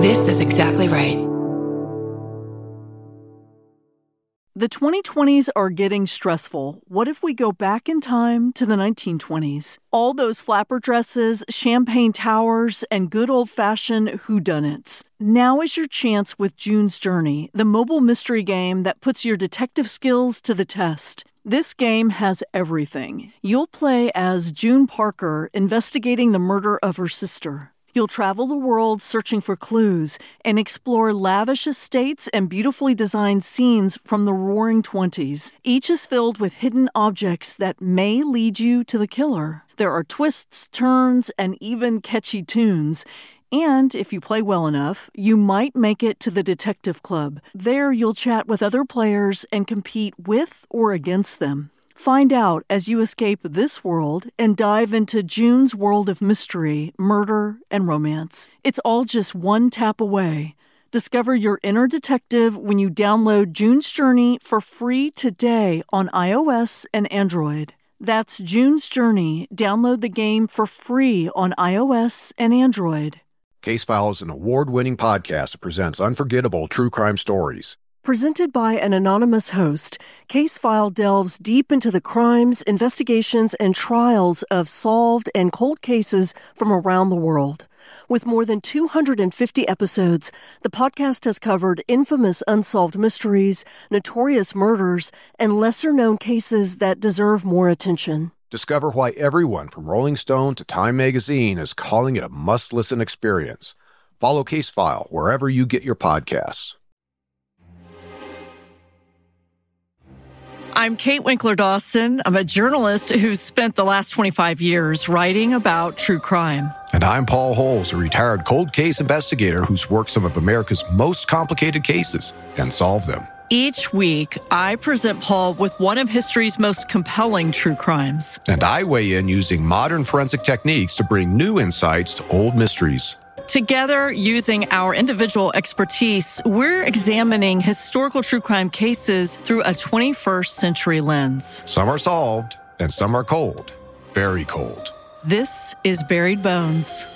This is exactly right. The 2020s are getting stressful. What if we go back in time to the 1920s? All those flapper dresses, champagne towers, and good old fashioned whodunits. Now is your chance with June's Journey, the mobile mystery game that puts your detective skills to the test. This game has everything. You'll play as June Parker investigating the murder of her sister. You'll travel the world searching for clues and explore lavish estates and beautifully designed scenes from the roaring 20s. Each is filled with hidden objects that may lead you to the killer. There are twists, turns, and even catchy tunes. And if you play well enough, you might make it to the Detective Club. There, you'll chat with other players and compete with or against them. Find out as you escape this world and dive into June's world of mystery, murder, and romance. It's all just one tap away. Discover your inner detective when you download June's Journey for free today on iOS and Android. That's June's Journey. Download the game for free on iOS and Android. Case File is an award winning podcast that presents unforgettable true crime stories. Presented by an anonymous host, Case File delves deep into the crimes, investigations, and trials of solved and cold cases from around the world. With more than 250 episodes, the podcast has covered infamous unsolved mysteries, notorious murders, and lesser known cases that deserve more attention. Discover why everyone from Rolling Stone to Time Magazine is calling it a must listen experience. Follow Case File wherever you get your podcasts. I'm Kate Winkler Dawson. I'm a journalist who's spent the last 25 years writing about true crime. And I'm Paul Holes, a retired cold case investigator who's worked some of America's most complicated cases and solved them. Each week, I present Paul with one of history's most compelling true crimes. And I weigh in using modern forensic techniques to bring new insights to old mysteries. Together, using our individual expertise, we're examining historical true crime cases through a 21st century lens. Some are solved, and some are cold, very cold. This is Buried Bones.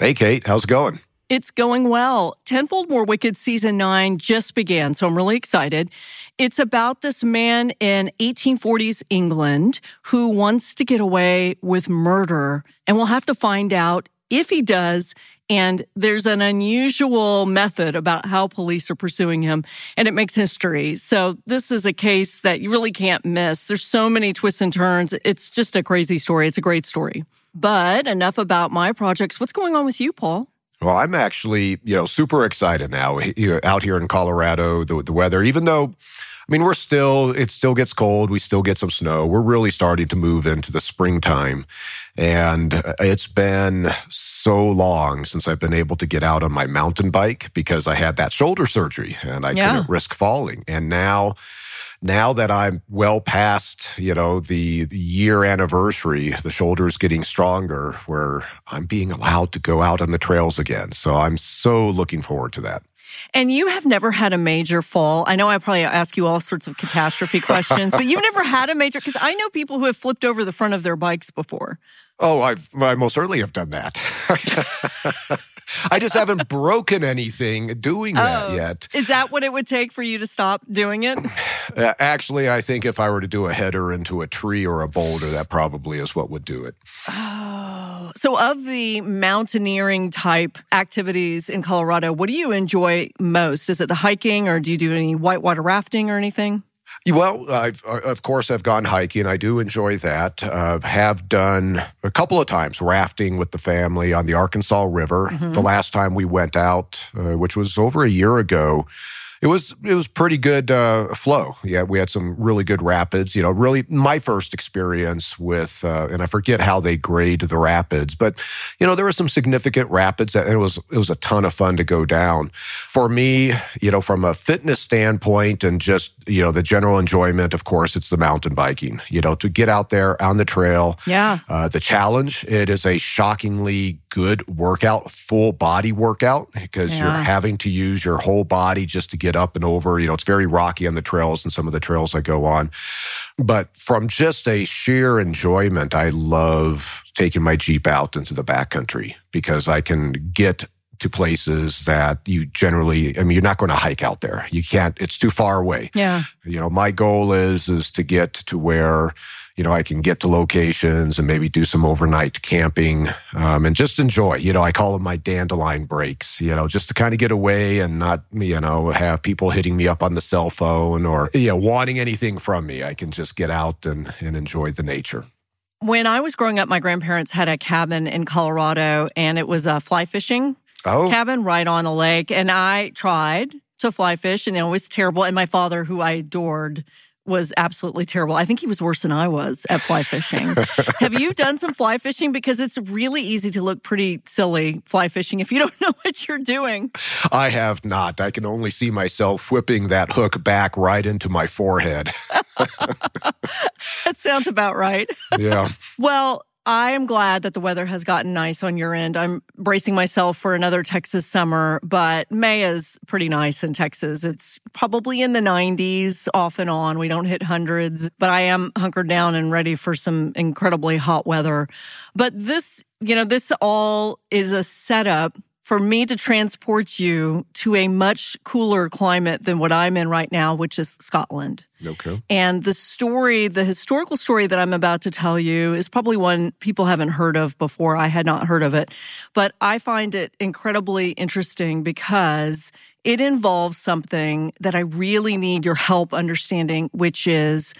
Hey, Kate, how's it going? It's going well. Tenfold More Wicked season nine just began, so I'm really excited. It's about this man in 1840s England who wants to get away with murder, and we'll have to find out if he does. And there's an unusual method about how police are pursuing him, and it makes history. So this is a case that you really can't miss. There's so many twists and turns. It's just a crazy story. It's a great story. But enough about my projects. What's going on with you, Paul? Well, I'm actually, you know, super excited now out here in Colorado, the, the weather, even though, I mean, we're still, it still gets cold. We still get some snow. We're really starting to move into the springtime. And uh, it's been so long since I've been able to get out on my mountain bike because I had that shoulder surgery and I yeah. couldn't risk falling. And now, now that I'm well past, you know, the, the year anniversary, the shoulder's getting stronger where I'm being allowed to go out on the trails again. So I'm so looking forward to that. And you have never had a major fall. I know I probably ask you all sorts of catastrophe questions, but you've never had a major because I know people who have flipped over the front of their bikes before. Oh, I've, I most certainly have done that. I just haven't broken anything doing that oh, yet. Is that what it would take for you to stop doing it? Uh, actually, I think if I were to do a header into a tree or a boulder, that probably is what would do it. Oh, so of the mountaineering type activities in Colorado, what do you enjoy most? Is it the hiking or do you do any whitewater rafting or anything? Well, I've, uh, of course, I've gone hiking. I do enjoy that. Uh, have done a couple of times rafting with the family on the Arkansas River. Mm-hmm. The last time we went out, uh, which was over a year ago, It was it was pretty good uh, flow. Yeah, we had some really good rapids. You know, really my first experience with, uh, and I forget how they grade the rapids, but you know there were some significant rapids, and it was it was a ton of fun to go down. For me, you know, from a fitness standpoint and just you know the general enjoyment, of course, it's the mountain biking. You know, to get out there on the trail. Yeah. Uh, the challenge. It is a shockingly good workout, full body workout, because Yeah. you're having to use your whole body just to get up and over. You know, it's very rocky on the trails and some of the trails I go on. But from just a sheer enjoyment, I love taking my Jeep out into the backcountry because I can get to places that you generally, I mean, you're not going to hike out there. You can't, it's too far away Yeah. you know my goal is is to get to where you know i can get to locations and maybe do some overnight camping um, and just enjoy you know i call them my dandelion breaks you know just to kind of get away and not you know have people hitting me up on the cell phone or you know wanting anything from me i can just get out and, and enjoy the nature When I was growing up, my grandparents had a cabin in Colorado and it was a fly fishing oh cabin right on a lake. And I tried to fly fish and it was terrible. And my father, who I adored, was absolutely terrible. I think he was worse than I was at fly fishing. Have you done some fly fishing? Because it's really easy to look pretty silly fly fishing if you don't know what you're doing. i have not i can only see myself whipping that hook back right into my forehead That sounds about right. yeah Well, I am glad that the weather has gotten nice on your end. I'm bracing myself for another Texas summer, but May is pretty nice in Texas. It's probably in the 90s off and on. We don't hit hundreds, but I am hunkered down and ready for some incredibly hot weather. But this, you know, this all is a setup for me to transport you to a much cooler climate than what I'm in right now, which is Scotland. okay And the story, the historical story that I'm about to tell you is probably one people haven't heard of before. I had not heard of it, but I find it incredibly interesting because it involves something that I really need your help understanding, which is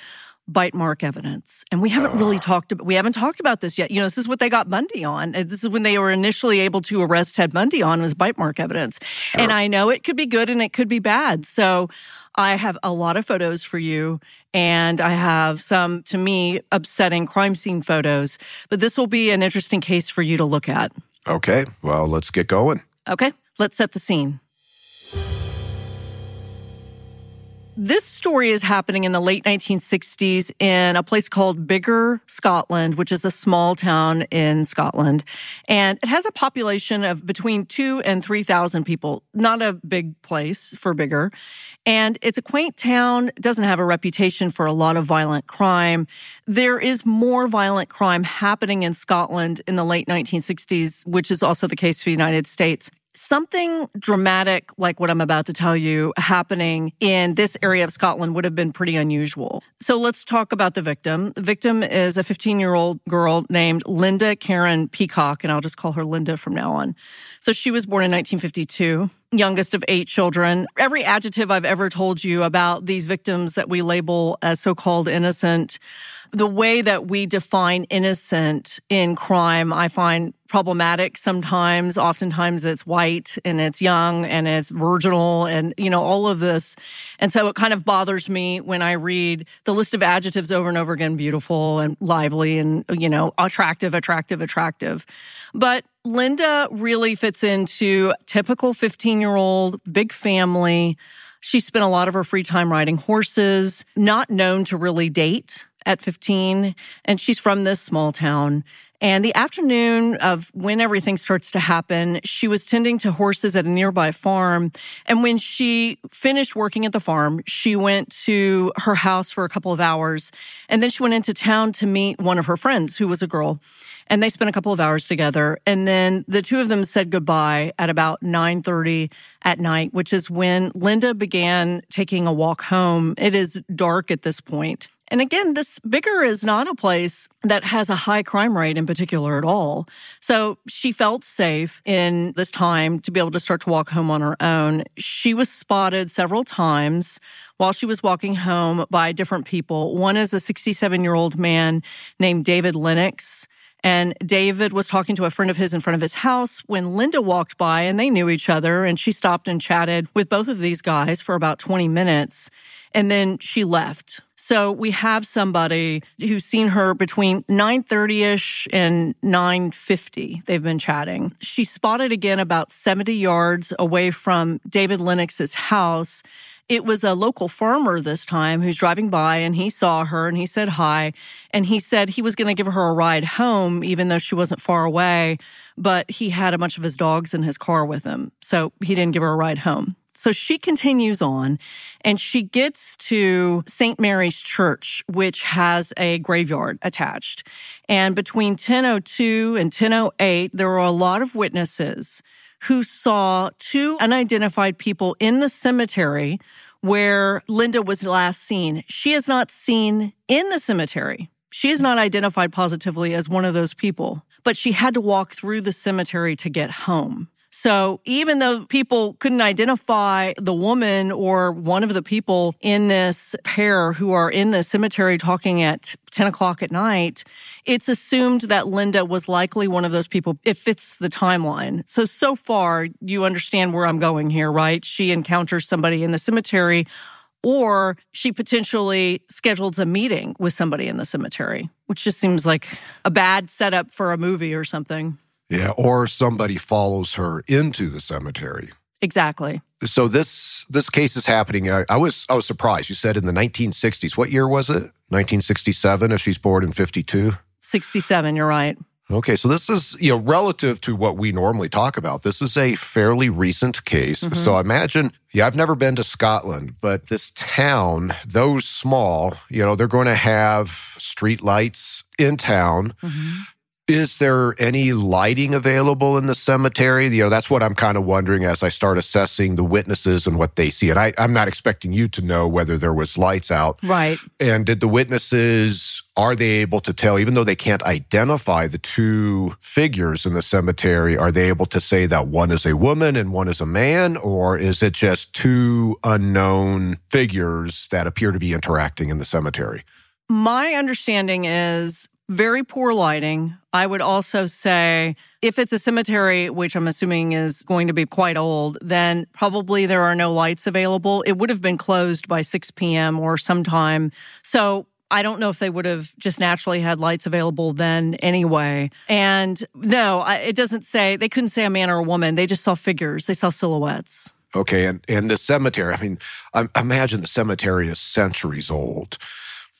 bite mark evidence. And we haven't really ah. talked about, we haven't talked about this yet. You know, this is what they got Bundy on. Uh, this is when they were initially able to arrest Ted Bundy on was bite mark evidence. And I know it could be good and it could be bad. So I have a lot of photos for you and I have some, to me, upsetting crime scene photos, but this will be an interesting case for you to look at. okay well let's get going Okay, let's set the scene. This story is happening in the late 1960s in a place called Biggar, Scotland, which is a small town in Scotland. And it has a population of between two and 3,000 people. Not a big place for Biggar. And it's a quaint town, doesn't have a reputation for a lot of violent crime. There is more violent crime happening in Scotland in the late 1960s, which is also the case for the United States something dramatic like what I'm about to tell you happening in this area of Scotland would have been pretty unusual. So let's talk about the victim. The victim is a 15 year old girl named Linda Karen Peacock, and I'll just call her Linda from now on. So she was born in 1952 youngest of eight children. Every adjective I've ever told you about these victims that we label as so-called innocent, the way that we define innocent in crime, I find problematic sometimes. Oftentimes it's white and it's young and it's virginal and, you know, all of this. And so it kind of bothers me when I read the list of adjectives over and over again, beautiful and lively and, you know, attractive, attractive, attractive. But Linda really fits into typical 15 year old, big family. She spent a lot of her free time riding horses, not known to really date at 15. And she's from this small town. And the afternoon of when everything starts to happen, she was tending to horses at a nearby farm. And when she finished working at the farm, she went to her house for a couple of hours. And then she went into town to meet one of her friends who was a girl. And they spent a couple of hours together. And then the two of them said goodbye at about 930 at night, which is when Linda began taking a walk home. It is dark at this point. And again, this Biggar is not a place that has a high crime rate in particular at all. So she felt safe in this time to be able to start to walk home on her own. She was spotted several times while she was walking home by different people. One is a 67 year old man named David Lennox. And David was talking to a friend of his in front of his house when Linda walked by and they knew each other. And she stopped and chatted with both of these guys for about 20 minutes. And then she left. So we have somebody who's seen her between 9:30ish and 9:50. They've been chatting. She spotted again about 70 yards away from David Lennox's house it was a local farmer this time who's driving by and he saw her and he said hi. And he said he was going to give her a ride home, even though she wasn't far away, but he had a bunch of his dogs in his car with him. So he didn't give her a ride home. So she continues on and she gets to St. Mary's Church, which has a graveyard attached. And between 1002 and 1008, there were a lot of witnesses who saw two unidentified people in the cemetery where Linda was last seen. She is not seen in the cemetery. She is not identified positively as one of those people, but she had to walk through the cemetery to get home. So even though people couldn't identify the woman or one of the people in this pair who are in the cemetery talking at 10 o'clock at night, it's assumed that Linda was likely one of those people. It fits the timeline. So, so far, you understand where I'm going here, right? She encounters somebody in the cemetery or she potentially schedules a meeting with somebody in the cemetery, which just seems like a bad setup for a movie or something. Yeah, or somebody follows her into the cemetery. Exactly. So this this case is happening. I, I, was I was surprised. You said in the 1960s. What year was it? 1967. If she's born in 52. 67. You're right. Okay, so this is you know relative to what we normally talk about. This is a fairly recent case. Mm-hmm. So imagine, yeah, I've never been to Scotland, but this town, those small, you know, they're going to have street lights in town. Mm-hmm. Is there any lighting available in the cemetery? You know, that's what I'm kind of wondering as I start assessing the witnesses and what they see. And I, am not expecting you to know whether there was lights out. Right. And did the witnesses, are they able to tell, even though they can't identify the two figures in the cemetery, are they able to say that one is a woman and one is a man? Or is it just two unknown figures that appear to be interacting in the cemetery? My understanding is very poor lighting. I would also say if it's a cemetery, which I'm assuming is going to be quite old, then probably there are no lights available. It would have been closed by 6 p.m. or sometime. So I don't know if they would have just naturally had lights available then anyway. And no, it doesn't say, they couldn't say a man or a woman. They just saw figures, they saw silhouettes. Okay. And, and the cemetery, I mean, I imagine the cemetery is centuries old.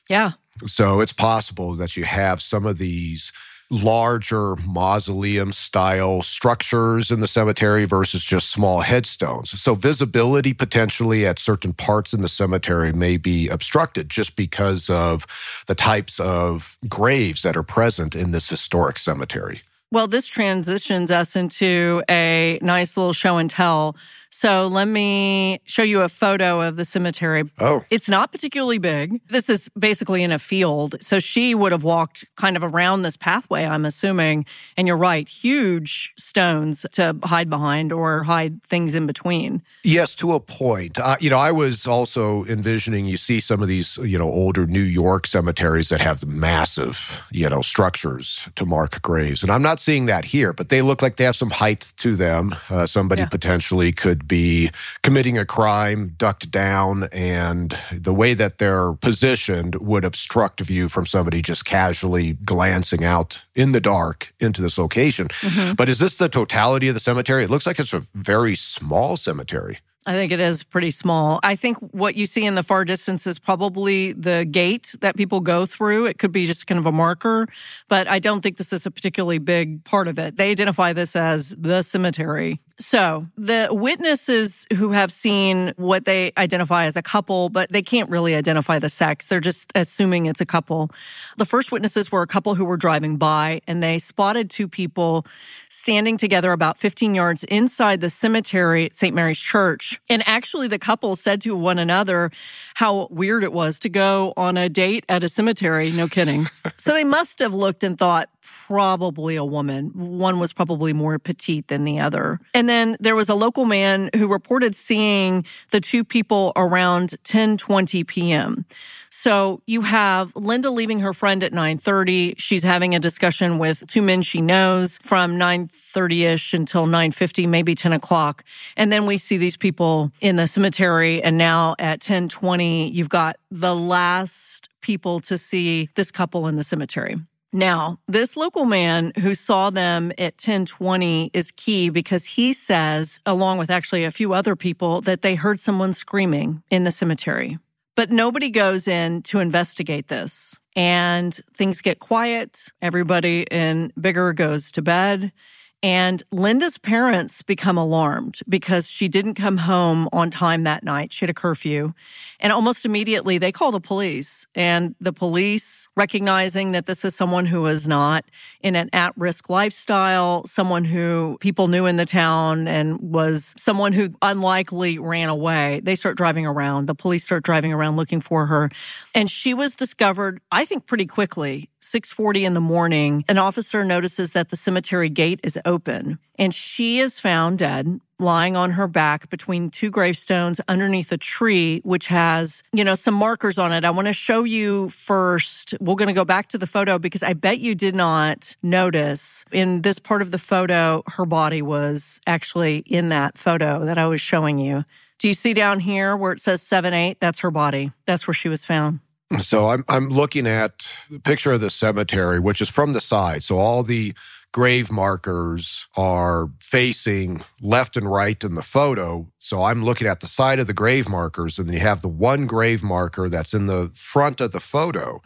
Yeah. So it's possible that you have some of these larger mausoleum style structures in the cemetery versus just small headstones. So visibility potentially at certain parts in the cemetery may be obstructed just because of the types of graves that are present in this historic cemetery. Well, this transitions us into a nice little show and tell so let me show you a photo of the cemetery. Oh. It's not particularly big. This is basically in a field. So she would have walked kind of around this pathway, I'm assuming. And you're right, huge stones to hide behind or hide things in between. Yes, to a point. Uh, you know, I was also envisioning you see some of these, you know, older New York cemeteries that have massive, you know, structures to mark graves. And I'm not seeing that here, but they look like they have some height to them. Uh, somebody yeah. potentially could could be committing a crime, ducked down, and the way that they're positioned would obstruct view from somebody just casually glancing out in the dark into this location. Mm-hmm. But is this the totality of the cemetery? It looks like it's a very small cemetery. I think it is pretty small. I think what you see in the far distance is probably the gate that people go through. It could be just kind of a marker, but I don't think this is a particularly big part of it. They identify this as the cemetery. So the witnesses who have seen what they identify as a couple, but they can't really identify the sex. They're just assuming it's a couple. The first witnesses were a couple who were driving by and they spotted two people standing together about 15 yards inside the cemetery at St. Mary's Church. And actually the couple said to one another how weird it was to go on a date at a cemetery. No kidding. so they must have looked and thought, probably a woman. One was probably more petite than the other. And then there was a local man who reported seeing the two people around 10:20 p.m. So you have Linda leaving her friend at 9:30. She's having a discussion with two men she knows from 9:30ish until 9:50, maybe 10 o'clock. And then we see these people in the cemetery. And now at 10:20, you've got the last people to see this couple in the cemetery. Now, this local man who saw them at 1020 is key because he says, along with actually a few other people, that they heard someone screaming in the cemetery. But nobody goes in to investigate this. And things get quiet. Everybody in Biggar goes to bed. And Linda's parents become alarmed because she didn't come home on time that night. She had a curfew. And almost immediately they call the police. And the police, recognizing that this is someone who is not in an at risk lifestyle, someone who people knew in the town and was someone who unlikely ran away, they start driving around. The police start driving around looking for her. And she was discovered, I think, pretty quickly. 6:40 in the morning, an officer notices that the cemetery gate is open and she is found dead lying on her back between two gravestones underneath a tree which has, you know, some markers on it. I want to show you first. We're going to go back to the photo because I bet you did not notice in this part of the photo her body was actually in that photo that I was showing you. Do you see down here where it says 7 8? That's her body. That's where she was found. So I'm I'm looking at the picture of the cemetery, which is from the side. So all the grave markers are facing left and right in the photo. So I'm looking at the side of the grave markers, and then you have the one grave marker that's in the front of the photo.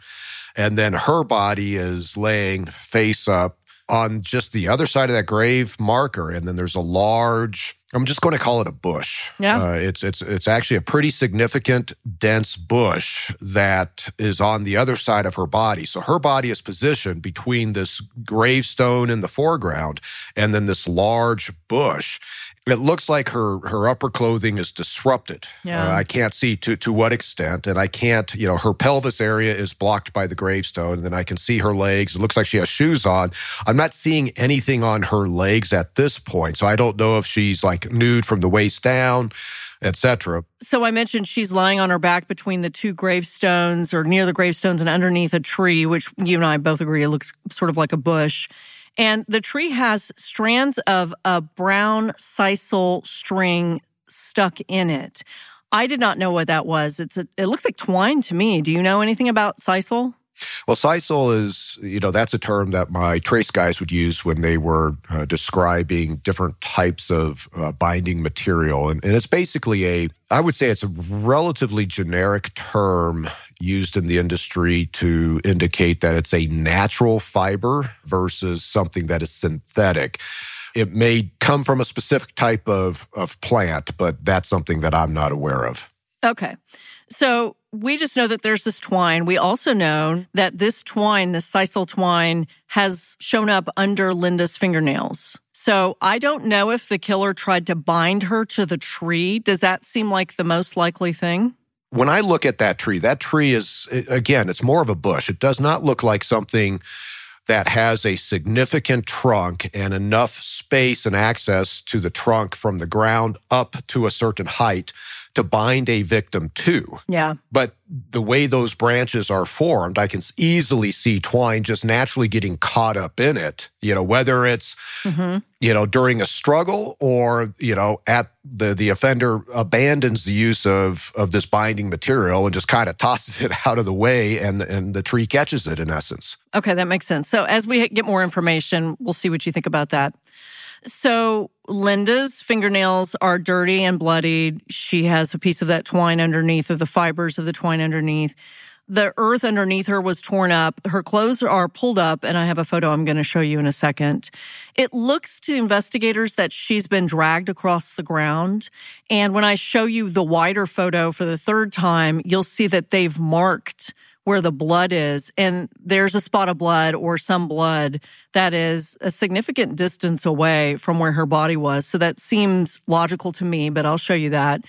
And then her body is laying face up on just the other side of that grave marker. And then there's a large I'm just going to call it a bush. Yeah. Uh, it's it's it's actually a pretty significant dense bush that is on the other side of her body. So her body is positioned between this gravestone in the foreground and then this large bush it looks like her her upper clothing is disrupted. Yeah. Uh, I can't see to to what extent, and I can't. You know, her pelvis area is blocked by the gravestone, and then I can see her legs. It looks like she has shoes on. I'm not seeing anything on her legs at this point, so I don't know if she's like nude from the waist down etc. So I mentioned she's lying on her back between the two gravestones or near the gravestones and underneath a tree, which you and I both agree it looks sort of like a bush. And the tree has strands of a brown sisal string stuck in it. I did not know what that was. It's a, it looks like twine to me. Do you know anything about sisal? Well, sisal is, you know, that's a term that my trace guys would use when they were uh, describing different types of uh, binding material. And, and it's basically a, I would say it's a relatively generic term used in the industry to indicate that it's a natural fiber versus something that is synthetic. It may come from a specific type of, of plant, but that's something that I'm not aware of. Okay. So we just know that there's this twine. We also know that this twine, this sisal twine, has shown up under Linda's fingernails. So I don't know if the killer tried to bind her to the tree. Does that seem like the most likely thing? When I look at that tree, that tree is, again, it's more of a bush. It does not look like something that has a significant trunk and enough space and access to the trunk from the ground up to a certain height to bind a victim to. Yeah. But the way those branches are formed, I can easily see twine just naturally getting caught up in it, you know, whether it's, mm-hmm. you know, during a struggle or, you know, at the, the offender abandons the use of, of this binding material and just kind of tosses it out of the way and, and the tree catches it in essence. Okay. That makes sense. So as we get more information, we'll see what you think about that. So Linda's fingernails are dirty and bloodied. She has a piece of that twine underneath of the fibers of the twine underneath. The earth underneath her was torn up. Her clothes are pulled up, and I have a photo I'm going to show you in a second. It looks to investigators that she's been dragged across the ground. And when I show you the wider photo for the third time, you'll see that they've marked where the blood is and there's a spot of blood or some blood that is a significant distance away from where her body was. So that seems logical to me, but I'll show you that.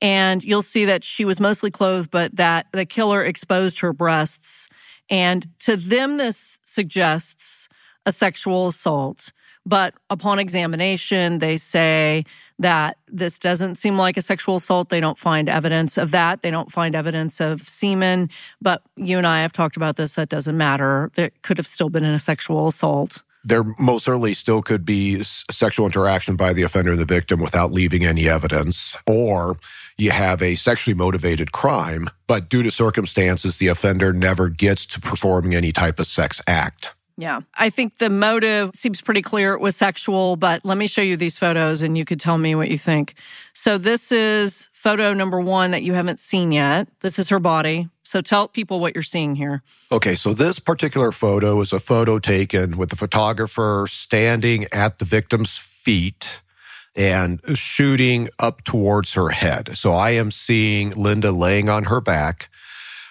And you'll see that she was mostly clothed, but that the killer exposed her breasts. And to them, this suggests a sexual assault. But upon examination, they say that this doesn't seem like a sexual assault. They don't find evidence of that. They don't find evidence of semen. But you and I have talked about this. That doesn't matter. It could have still been a sexual assault there most certainly still could be sexual interaction by the offender and the victim without leaving any evidence. Or you have a sexually motivated crime, but due to circumstances, the offender never gets to performing any type of sex act. Yeah. I think the motive seems pretty clear it was sexual, but let me show you these photos and you could tell me what you think. So this is photo number one that you haven't seen yet. This is her body. So tell people what you're seeing here. Okay. So this particular photo is a photo taken with the photographer standing at the victim's feet and shooting up towards her head. So I am seeing Linda laying on her back.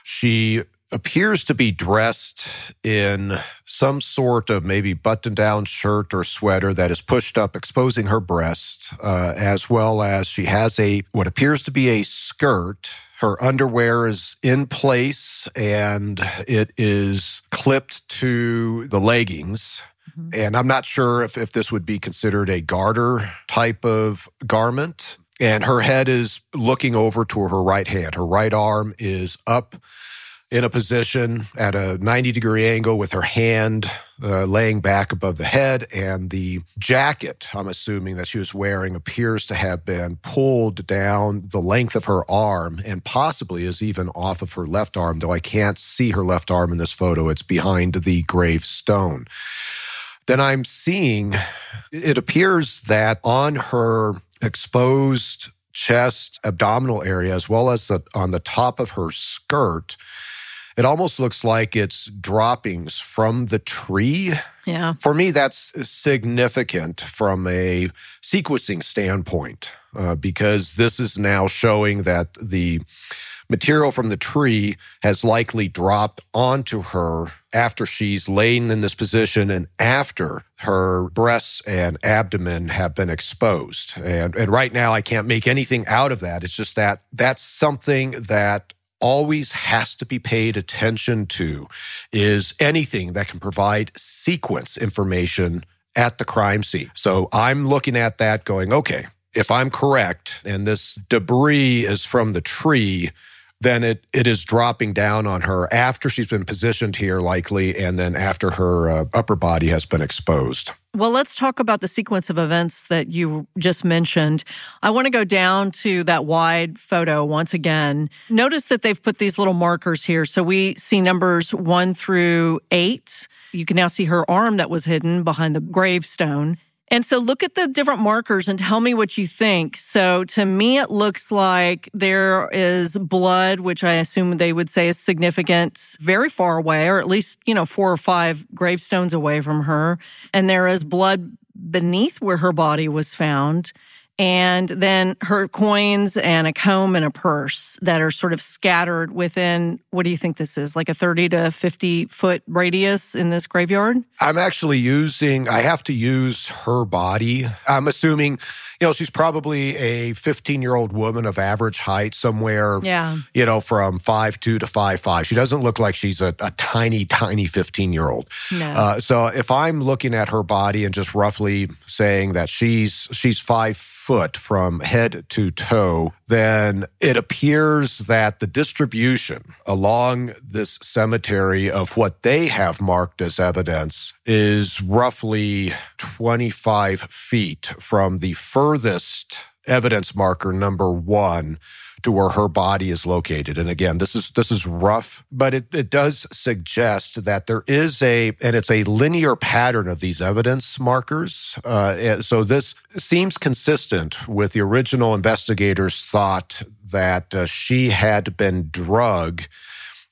She appears to be dressed in some sort of maybe button down shirt or sweater that is pushed up, exposing her breast, uh, as well as she has a what appears to be a skirt. Her underwear is in place and it is clipped to the leggings. Mm-hmm. And I'm not sure if, if this would be considered a garter type of garment. And her head is looking over to her right hand. Her right arm is up in a position at a 90 degree angle with her hand uh, laying back above the head. And the jacket, I'm assuming that she was wearing, appears to have been pulled down the length of her arm and possibly is even off of her left arm, though I can't see her left arm in this photo. It's behind the gravestone. Then I'm seeing it appears that on her exposed chest, abdominal area, as well as the, on the top of her skirt, it almost looks like it's droppings from the tree. Yeah. For me, that's significant from a sequencing standpoint uh, because this is now showing that the material from the tree has likely dropped onto her after she's lain in this position and after her breasts and abdomen have been exposed. And, and right now I can't make anything out of that. It's just that that's something that always has to be paid attention to is anything that can provide sequence information at the crime scene. So I'm looking at that going, okay, if I'm correct and this debris is from the tree, then it, it is dropping down on her after she's been positioned here, likely, and then after her uh, upper body has been exposed. Well, let's talk about the sequence of events that you just mentioned. I want to go down to that wide photo once again. Notice that they've put these little markers here. So we see numbers one through eight. You can now see her arm that was hidden behind the gravestone. And so look at the different markers and tell me what you think. So to me, it looks like there is blood, which I assume they would say is significant, very far away, or at least, you know, four or five gravestones away from her. And there is blood beneath where her body was found and then her coins and a comb and a purse that are sort of scattered within what do you think this is like a 30 to 50 foot radius in this graveyard? I'm actually using i have to use her body. I'm assuming you know she's probably a 15 year old woman of average height somewhere yeah. you know from 5'2 to 5'5 she doesn't look like she's a, a tiny tiny 15 year old no. Uh, so if i'm looking at her body and just roughly saying that she's she's five foot from head to toe, then it appears that the distribution along this cemetery of what they have marked as evidence is roughly 25 feet from the furthest evidence marker number one to where her body is located. And again, this is this is rough, but it, it does suggest that there is a and it's a linear pattern of these evidence markers. Uh, so this seems consistent with the original investigators' thought that uh, she had been drugged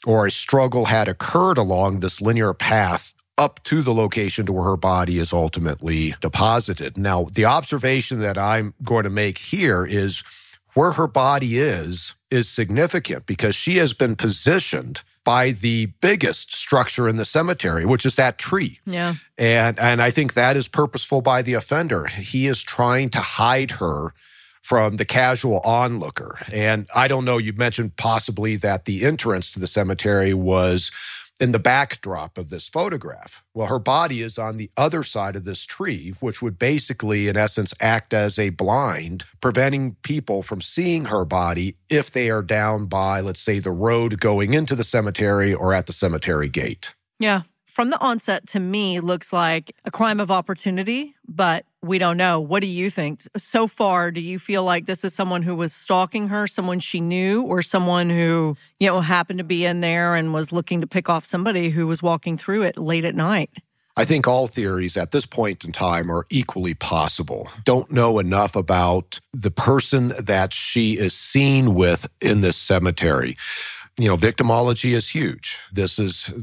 or a struggle had occurred along this linear path up to the location to where her body is ultimately deposited. Now, the observation that I'm going to make here is where her body is is significant because she has been positioned by the biggest structure in the cemetery, which is that tree. Yeah. And and I think that is purposeful by the offender. He is trying to hide her from the casual onlooker. And I don't know, you mentioned possibly that the entrance to the cemetery was in the backdrop of this photograph. Well, her body is on the other side of this tree, which would basically, in essence, act as a blind, preventing people from seeing her body if they are down by, let's say, the road going into the cemetery or at the cemetery gate. Yeah. From the onset, to me, looks like a crime of opportunity, but we don't know. What do you think? So far, do you feel like this is someone who was stalking her, someone she knew, or someone who, you know, happened to be in there and was looking to pick off somebody who was walking through it late at night? I think all theories at this point in time are equally possible. Don't know enough about the person that she is seen with in this cemetery. You know, victimology is huge. This is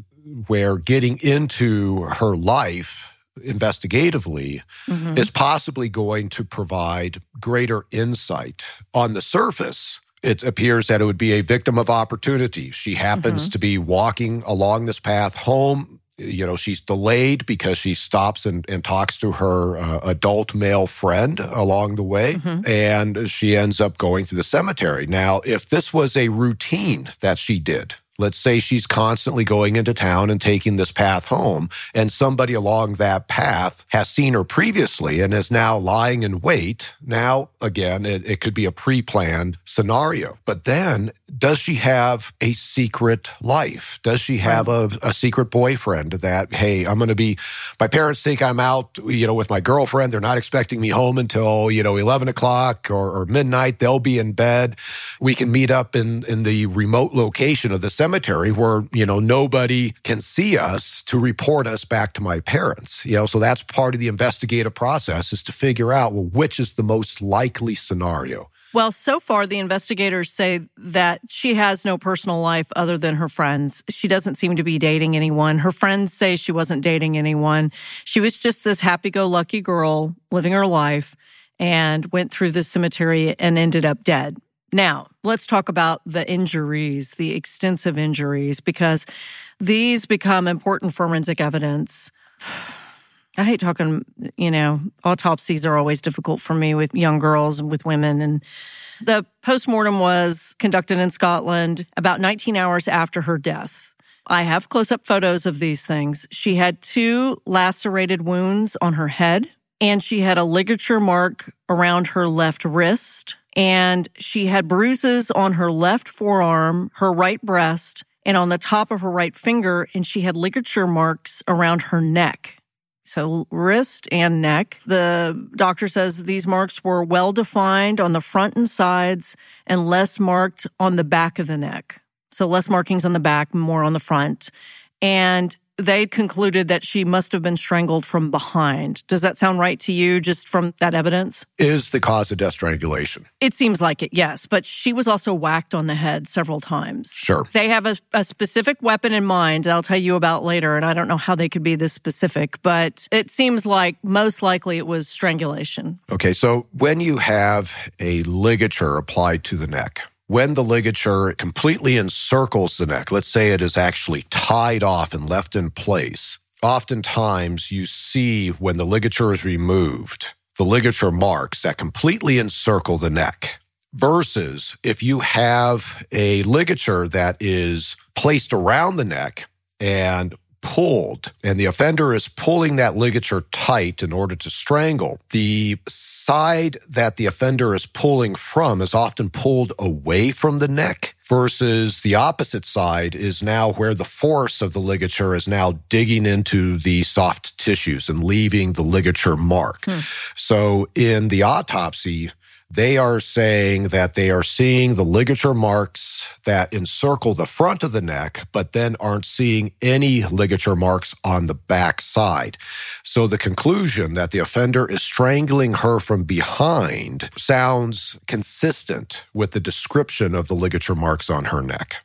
where getting into her life investigatively mm-hmm. is possibly going to provide greater insight. On the surface, it appears that it would be a victim of opportunity. She happens mm-hmm. to be walking along this path home. You know, she's delayed because she stops and, and talks to her uh, adult male friend along the way, mm-hmm. and she ends up going to the cemetery. Now, if this was a routine that she did, Let's say she's constantly going into town and taking this path home, and somebody along that path has seen her previously and is now lying in wait. Now, again, it, it could be a pre planned scenario. But then, does she have a secret life? Does she have a, a secret boyfriend that, hey, I'm going to be, my parents think I'm out, you know, with my girlfriend. They're not expecting me home until, you know, 11 o'clock or, or midnight. They'll be in bed. We can meet up in, in the remote location of the cemetery where, you know, nobody can see us to report us back to my parents. You know, so that's part of the investigative process is to figure out, well, which is the most likely scenario. Well, so far, the investigators say that she has no personal life other than her friends. She doesn't seem to be dating anyone. Her friends say she wasn't dating anyone. She was just this happy go lucky girl living her life and went through the cemetery and ended up dead. Now, let's talk about the injuries, the extensive injuries, because these become important forensic evidence. I hate talking, you know, autopsies are always difficult for me with young girls and with women. And the postmortem was conducted in Scotland about 19 hours after her death. I have close up photos of these things. She had two lacerated wounds on her head, and she had a ligature mark around her left wrist and she had bruises on her left forearm, her right breast, and on the top of her right finger, and she had ligature marks around her neck. So wrist and neck. The doctor says these marks were well defined on the front and sides and less marked on the back of the neck. So less markings on the back, more on the front. And they concluded that she must have been strangled from behind. Does that sound right to you, just from that evidence? Is the cause of death strangulation? It seems like it, yes. But she was also whacked on the head several times. Sure. They have a, a specific weapon in mind I'll tell you about later, and I don't know how they could be this specific, but it seems like most likely it was strangulation. Okay, so when you have a ligature applied to the neck, when the ligature completely encircles the neck, let's say it is actually tied off and left in place, oftentimes you see when the ligature is removed, the ligature marks that completely encircle the neck. Versus if you have a ligature that is placed around the neck and pulled and the offender is pulling that ligature tight in order to strangle, the side that the offender is pulling from is often pulled away from the neck versus the opposite side is now where the force of the ligature is now digging into the soft tissues and leaving the ligature mark. Hmm. So in the autopsy, they are saying that they are seeing the ligature marks that encircle the front of the neck, but then aren't seeing any ligature marks on the back side. So the conclusion that the offender is strangling her from behind sounds consistent with the description of the ligature marks on her neck.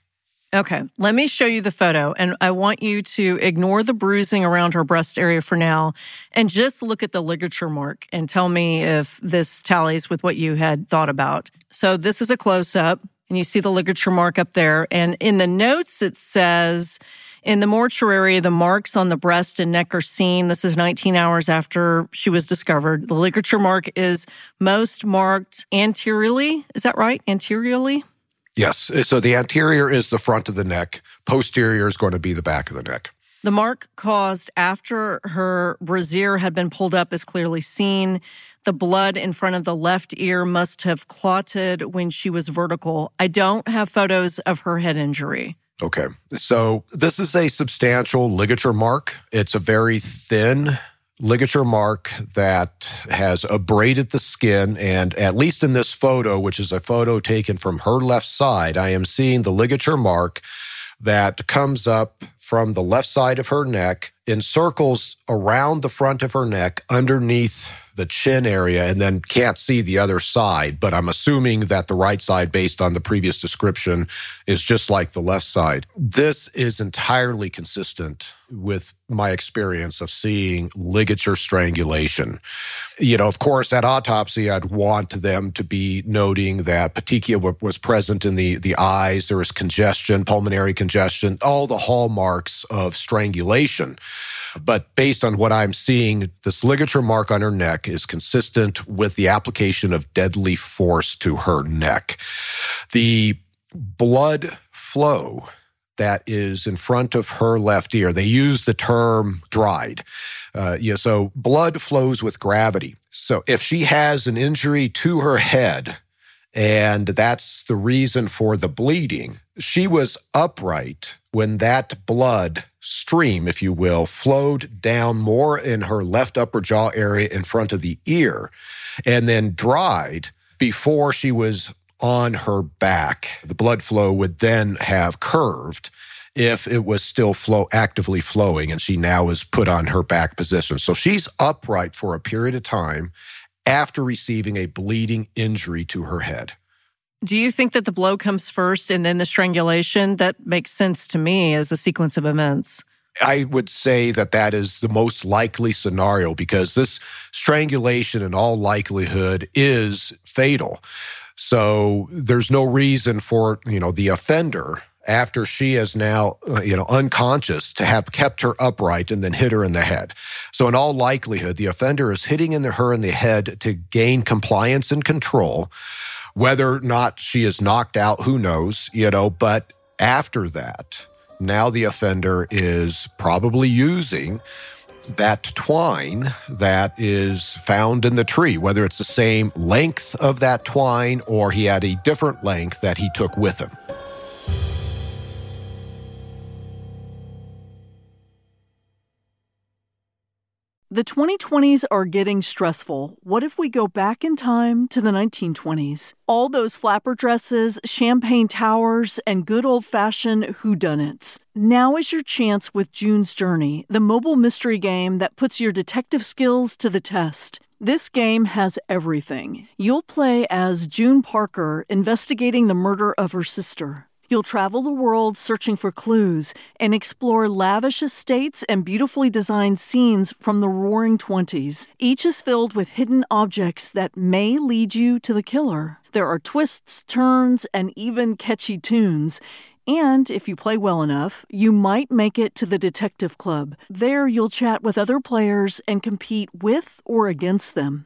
Okay, let me show you the photo. And I want you to ignore the bruising around her breast area for now and just look at the ligature mark and tell me if this tallies with what you had thought about. So this is a close up and you see the ligature mark up there. And in the notes, it says, in the mortuary, the marks on the breast and neck are seen. This is 19 hours after she was discovered. The ligature mark is most marked anteriorly. Is that right? Anteriorly? Yes. So the anterior is the front of the neck, posterior is going to be the back of the neck. The mark caused after her brassiere had been pulled up is clearly seen. The blood in front of the left ear must have clotted when she was vertical. I don't have photos of her head injury. Okay. So this is a substantial ligature mark. It's a very thin ligature mark that has abraded the skin. And at least in this photo, which is a photo taken from her left side, I am seeing the ligature mark that comes up from the left side of her neck in circles around the front of her neck underneath the chin area and then can't see the other side. But I'm assuming that the right side, based on the previous description, is just like the left side. This is entirely consistent with my experience of seeing ligature strangulation. You know, of course, at autopsy, I'd want them to be noting that petechia was present in the, the eyes. There was congestion, pulmonary congestion, all the hallmarks of strangulation. But based on what I'm seeing, this ligature mark on her neck is consistent with the application of deadly force to her neck. The blood flow that is in front of her left ear, they use the term dried. Uh, yeah, so blood flows with gravity. So if she has an injury to her head, and that's the reason for the bleeding. She was upright when that blood stream, if you will, flowed down more in her left upper jaw area in front of the ear and then dried before she was on her back. The blood flow would then have curved if it was still flow actively flowing and she now is put on her back position. So she's upright for a period of time after receiving a bleeding injury to her head. Do you think that the blow comes first and then the strangulation? That makes sense to me as a sequence of events. I would say that that is the most likely scenario because this strangulation, in all likelihood, is fatal. So there's no reason for, you know, the offender after she is now, uh, you know, unconscious to have kept her upright and then hit her in the head. So in all likelihood, the offender is hitting in the, her in the head to gain compliance and control. Whether or not she is knocked out, who knows, you know, but after that, now the offender is probably using that twine that is found in the tree, whether it's the same length of that twine or he had a different length that he took with him. The 2020s are getting stressful. What if we go back in time to the 1920s? All those flapper dresses, champagne towers, and good old fashioned whodunits. Now is your chance with June's Journey, the mobile mystery game that puts your detective skills to the test. This game has everything. You'll play as June Parker investigating the murder of her sister. You'll travel the world searching for clues and explore lavish estates and beautifully designed scenes from the roaring 20s. Each is filled with hidden objects that may lead you to the killer. There are twists, turns, and even catchy tunes. And if you play well enough, you might make it to the Detective Club. There, you'll chat with other players and compete with or against them.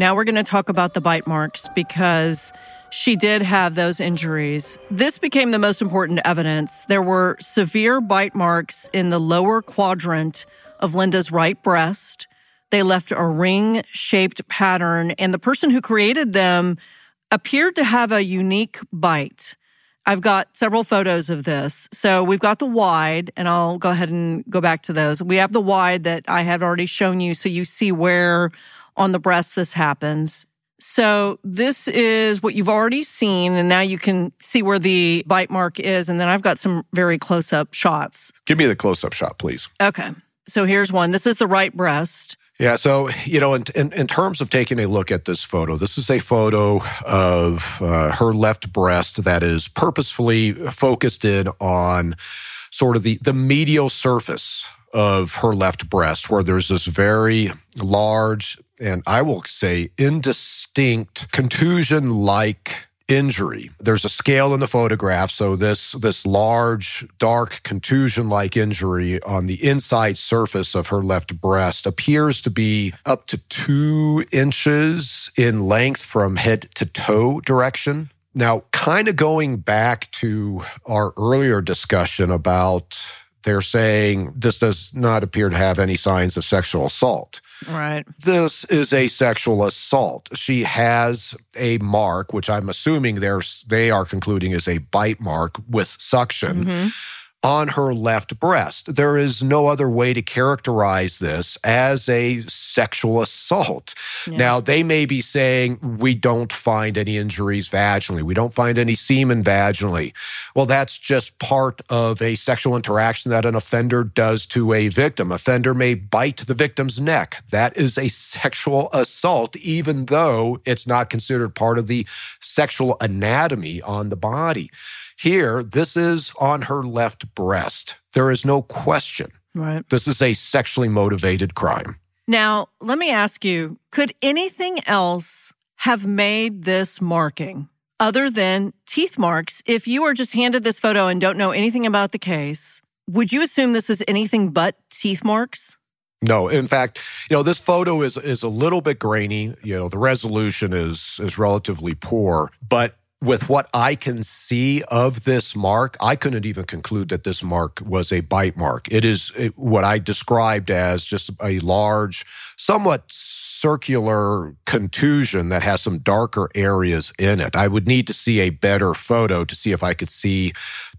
Now we're going to talk about the bite marks because she did have those injuries. This became the most important evidence. There were severe bite marks in the lower quadrant of Linda's right breast. They left a ring shaped pattern, and the person who created them appeared to have a unique bite. I've got several photos of this. So we've got the wide, and I'll go ahead and go back to those. We have the wide that I had already shown you, so you see where on the breast this happens. So this is what you've already seen, and now you can see where the bite mark is. And then I've got some very close up shots. Give me the close up shot, please. Okay. So here's one. This is the right breast. Yeah, so you know, in, in, in terms of taking a look at this photo, this is a photo of uh, her left breast that is purposefully focused in on sort of the the medial surface of her left breast, where there's this very large and I will say indistinct contusion like injury. There's a scale in the photograph. So this, this large, dark contusion like injury on the inside surface of her left breast appears to be up to two inches in length from head to toe direction. Now, kind of going back to our earlier discussion about they're saying this does not appear to have any signs of sexual assault. Right. This is a sexual assault. She has a mark, which I'm assuming they're, they are concluding is a bite mark with suction. Mm-hmm on her left breast. There is no other way to characterize this as a sexual assault. Yeah. Now, they may be saying, we don't find any injuries vaginally. We don't find any semen vaginally. Well, that's just part of a sexual interaction that an offender does to a victim. Offender may bite the victim's neck. That is a sexual assault, even though it's not considered part of the sexual anatomy on the body. Here, this is on her left breast. There is no question. Right. This is a sexually motivated crime. Now, let me ask you could anything else have made this marking other than teeth marks? If you were just handed this photo and don't know anything about the case, would you assume this is anything but teeth marks? No, in fact, you know, this photo is is a little bit grainy. You know, the resolution is is relatively poor, but with what I can see of this mark, I couldn't even conclude that this mark was a bite mark. It is eh, what I described as just a large, somewhat circular contusion that has some darker areas in it. I would need to see a better photo to see if I could see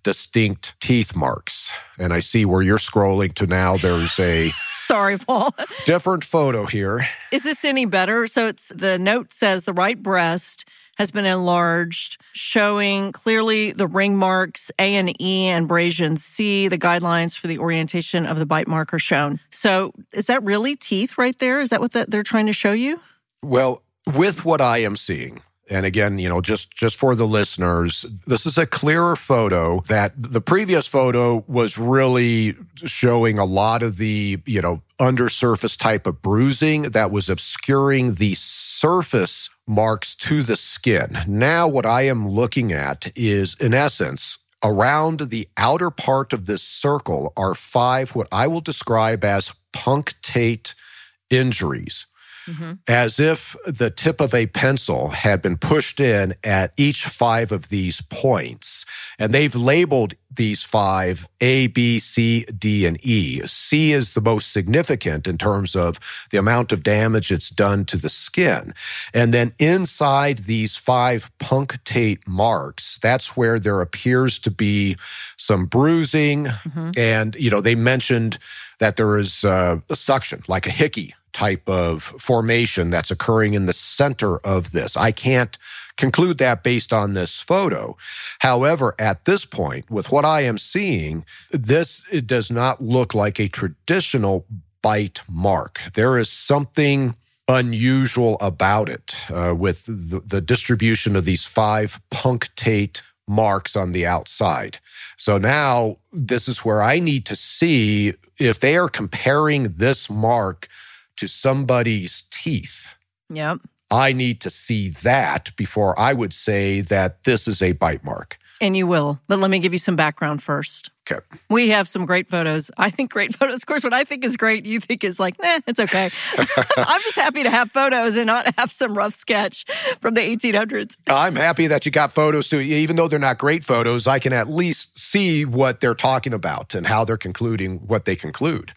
distinct teeth marks. And I see where you're scrolling to now. There's a sorry, Paul. different photo here. Is this any better? So it's the note says the right breast has been enlarged, showing clearly the ring marks A and E and abrasion C. The guidelines for the orientation of the bite mark are shown. So is that really teeth right there? Is that what the, they're trying to show you? Well, with what I am seeing, and again, you know, just just for the listeners, this is a clearer photo that the previous photo was really showing a lot of the, you know, undersurface type of bruising that was obscuring the surface marks to the skin. Now, what I am looking at is, in essence, around the outer part of this circle are five what I will describe as punctate injuries mm-hmm. as if the tip of a pencil had been pushed in at each five of these points. And they've labeled these five A, B, C, D, and E. C is the most significant in terms of the amount of damage it's done to the skin. And then inside these five punctate marks, that's where there appears to be some bruising. Mm-hmm. And, you know, they mentioned that there is uh, a suction, like a hickey type of formation that's occurring in the center of this. I can't conclude that based on this photo. However, at this point, with what I am seeing, this it does not look like a traditional bite mark. There is something unusual about it uh, with the, the distribution of these five punctate marks on the outside. So now this is where I need to see if they are comparing this mark to somebody's teeth. Yep. I need to see that before I would say that this is a bite mark. And you will. But let me give you some background first. Okay. We have some great photos. I think great photos. Of course, what I think is great, you think is like, nah, it's okay. I'm just happy to have photos and not have some rough sketch from the 1800s. I'm happy that you got photos too. Even though they're not great photos, I can at least see what they're talking about and how they're concluding what they conclude.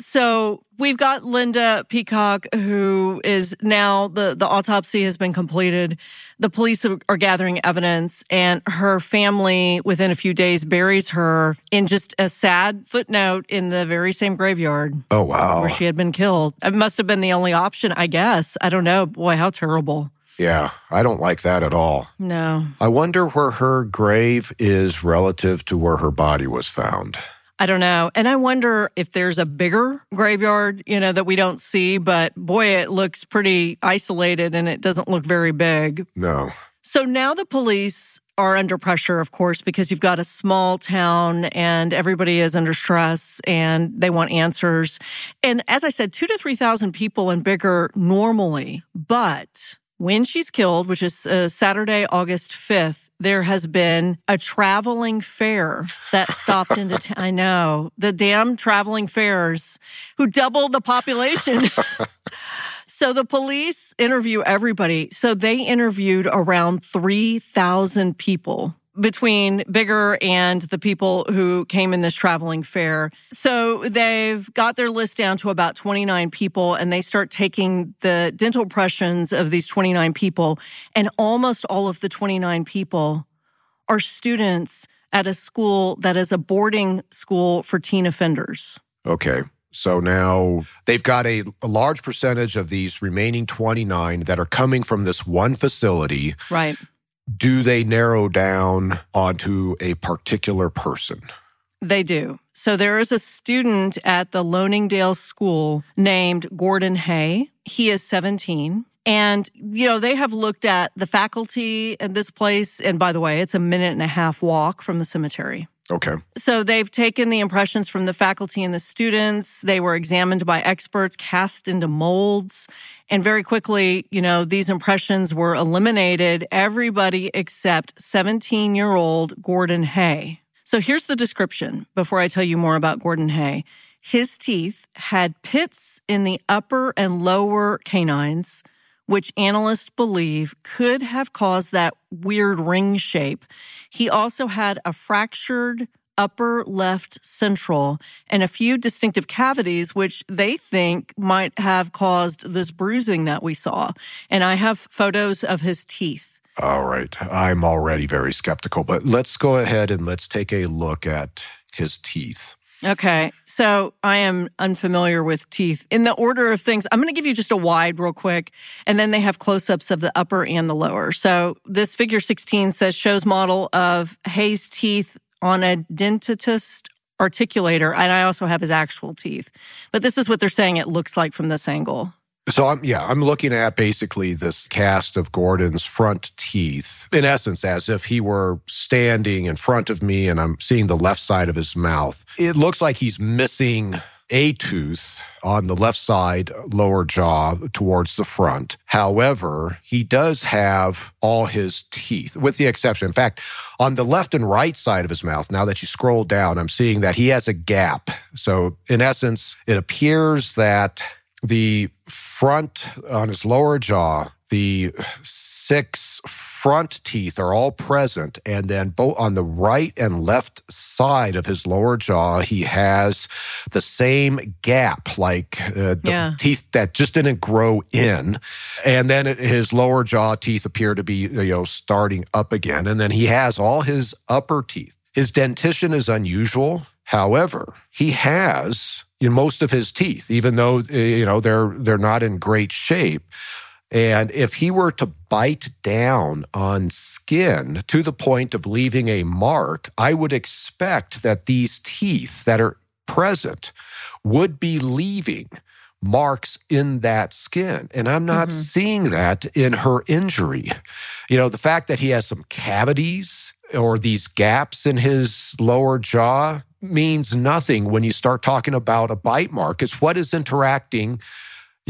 So we've got Linda Peacock, who is now the, the autopsy has been completed. The police are gathering evidence and her family within a few days buries her in just a sad footnote in the very same graveyard. Oh, wow. Where she had been killed. It must have been the only option, I guess. I don't know. Boy, how terrible. Yeah, I don't like that at all. No. I wonder where her grave is relative to where her body was found. I don't know. And I wonder if there's a bigger graveyard, you know, that we don't see, but boy, it looks pretty isolated and it doesn't look very big. No. So now the police are under pressure, of course, because you've got a small town and everybody is under stress and they want answers. And as I said, two to 3,000 people in Biggar normally, but when she's killed, which is uh, Saturday, August 5th, there has been a traveling fair that stopped into town. I know the damn traveling fairs who doubled the population. so the police interview everybody. So they interviewed around 3,000 people between Biggar and the people who came in this traveling fair. So they've got their list down to about 29 people and they start taking the dental impressions of these 29 people. And almost all of the 29 people are students at a school that is a boarding school for teen offenders. Okay. So now they've got a, a, large percentage of these remaining 29 that are coming from this one facility. Right do they narrow down onto a particular person? They do. So there is a student at the Loaningdale School named Gordon Hay. He is 17. And, you know, they have looked at the faculty in this place. And by the way, it's a minute and a half walk from the cemetery. Okay. So they've taken the impressions from the faculty and the students. They were examined by experts, cast into molds. And very quickly, you know, these impressions were eliminated. Everybody except 17 year old Gordon Hay. So here's the description before I tell you more about Gordon Hay. His teeth had pits in the upper and lower canines, which analysts believe could have caused that weird ring shape. He also had a fractured upper left central and a few distinctive cavities, which they think might have caused this bruising that we saw. And I have photos of his teeth. All right. I'm already very skeptical, but let's go ahead and let's take a look at his teeth. Okay. So I am unfamiliar with teeth. In the order of things, I'm going to give you just a wide real quick. And then they have close ups of the upper and the lower. So this figure 16 says shows model of Hay's teeth on a dentist articulator. And I also have his actual teeth. But this is what they're saying it looks like from this angle. So I'm yeah, I'm looking at basically this cast of Gordon's front teeth, in essence, as if he were standing in front of me and I'm seeing the left side of his mouth. It looks like he's missing a tooth on the left side lower jaw towards the front. However, he does have all his teeth, with the exception. In fact, on the left and right side of his mouth, now that you scroll down, I'm seeing that he has a gap. So in essence, it appears that the front on his lower jaw, the six front teeth are all present. And then both on the right and left side of his lower jaw, he has the same gap, like uh, the yeah. teeth that just didn't grow in. And then his lower jaw teeth appear to be, you know, starting up again. And then he has all his upper teeth. His dentition is unusual. However, he has in most of his teeth, even though uh, you know they're they're not in great shape. And if he were to bite down on skin to the point of leaving a mark, I would expect that these teeth that are present would be leaving marks in that skin. And I'm not mm-hmm. seeing that in her injury. You know, the fact that he has some cavities or these gaps in his lower jaw means nothing when you start talking about a bite mark. It's what is interacting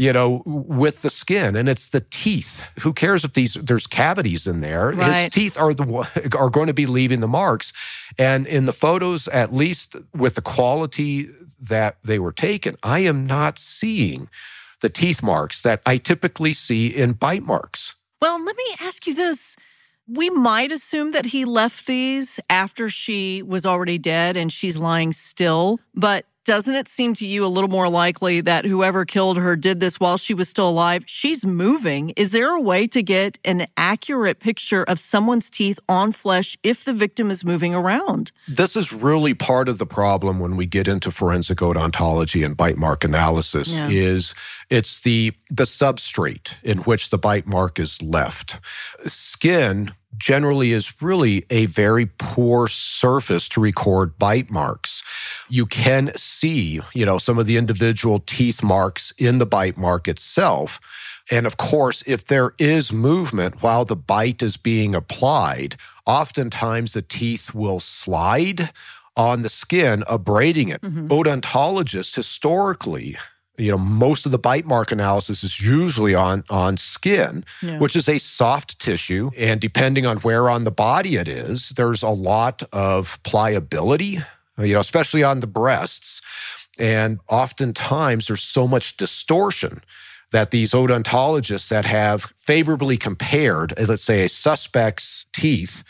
you know, with the skin, and it's the teeth. Who cares if these there's cavities in there? Right. His teeth are the are going to be leaving the marks, and in the photos, at least with the quality that they were taken, I am not seeing the teeth marks that I typically see in bite marks. Well, let me ask you this. We might assume that he left these after she was already dead and she's lying still, but doesn't it seem to you a little more likely that whoever killed her did this while she was still alive? She's moving. Is there a way to get an accurate picture of someone's teeth on flesh if the victim is moving around? This is really part of the problem when we get into forensic odontology and bite mark analysis yeah. is it's the the substrate in which the bite mark is left. Skin generally is really a very poor surface to record bite marks. You can see, you know, some of the individual teeth marks in the bite mark itself. And of course, if there is movement while the bite is being applied, oftentimes the teeth will slide on the skin, abrading it. Mm-hmm. Odontologists historically you know most of the bite mark analysis is usually on on skin yeah. which is a soft tissue and depending on where on the body it is there's a lot of pliability you know especially on the breasts and oftentimes there's so much distortion that these odontologists that have favorably compared uh, let's say a suspect's teeth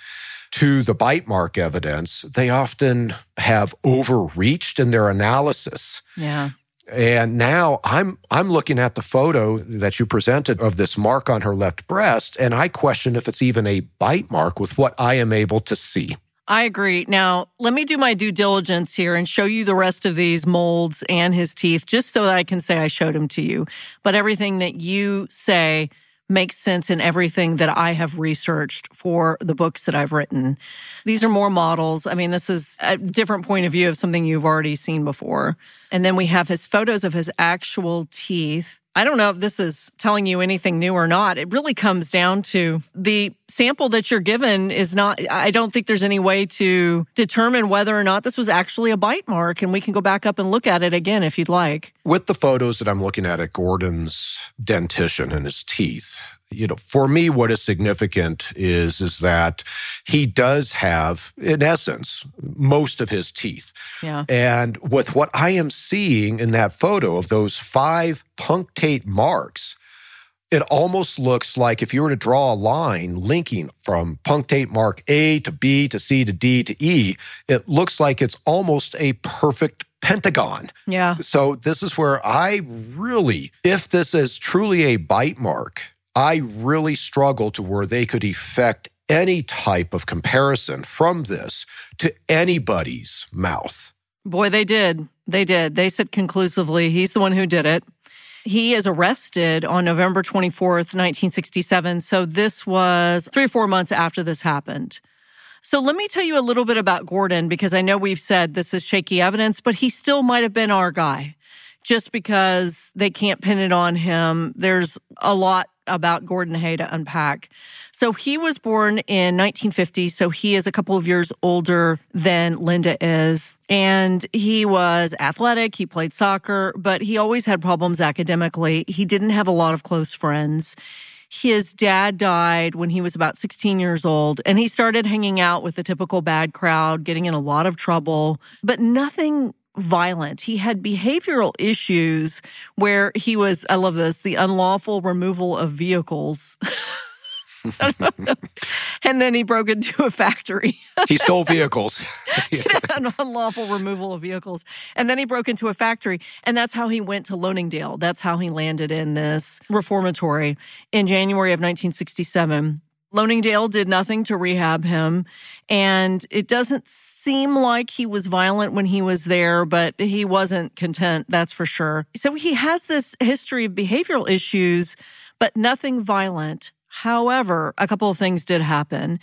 to the bite mark evidence, they often have overreached in their analysis. Yeah. And now I'm I'm looking at the photo that you presented of this mark on her left breast, and I question if it's even a bite mark with what I am able to see. I agree. Now, let me do my due diligence here and show you the rest of these molds and his teeth, just so that I can say I showed them to you. But everything that you say makes sense in everything that I have researched for the books that I've written. These are more models. I mean, this is a different point of view of something you've already seen before. And then we have his photos of his actual teeth. I don't know if this is telling you anything new or not. It really comes down to the sample that you're given is not, I don't think there's any way to determine whether or not this was actually a bite mark. And we can go back up and look at it again if you'd like. With the photos that I'm looking at at Gordon's dentition and his teeth, you know, for me, what is significant is, is that he does have, in essence, most of his teeth. Yeah. And with what I am seeing in that photo of those five punctate marks, it almost looks like if you were to draw a line linking from punctate mark A to B to C to D to E, it looks like it's almost a perfect pentagon. Yeah. So this is where I really, if this is truly a bite mark, I really struggle to where they could effect any type of comparison from this to anybody's mouth. Boy, they did. They did. They said conclusively he's the one who did it. He is arrested on November 24th, 1967. So this was three or four months after this happened. So let me tell you a little bit about Gordon because I know we've said this is shaky evidence, but he still might have been our guy just because they can't pin it on him. There's a lot about Gordon Hay to unpack. So he was born in 1950. So he is a couple of years older than Linda is. And he was athletic. He played soccer, but he always had problems academically. He didn't have a lot of close friends. His dad died when he was about 16 years old and he started hanging out with the typical bad crowd, getting in a lot of trouble, but nothing violent. He had behavioral issues where he was, I love this, the unlawful removal of vehicles. and then he broke into a factory. he stole vehicles. An unlawful removal of vehicles. And then he broke into a factory. And that's how he went to Loaningdale. That's how he landed in this reformatory in January of 1967. Loaningdale did nothing to rehab him. And it doesn't seem like he was violent when he was there, but he wasn't content, that's for sure. So he has this history of behavioral issues, but nothing violent. However, a couple of things did happen.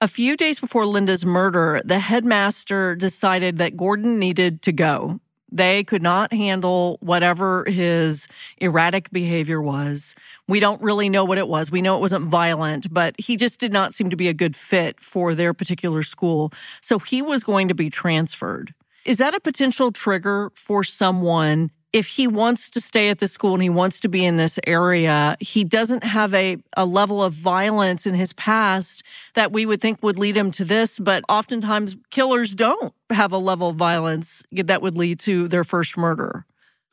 A few days before Linda's murder, the headmaster decided that Gordon needed to go. They could not handle whatever his erratic behavior was. We don't really know what it was. We know it wasn't violent, but he just did not seem to be a good fit for their particular school. So he was going to be transferred. Is that a potential trigger for someone if he wants to stay at the school and he wants to be in this area, he doesn't have a, a level of violence in his past that we would think would lead him to this. But oftentimes killers don't have a level of violence that would lead to their first murder.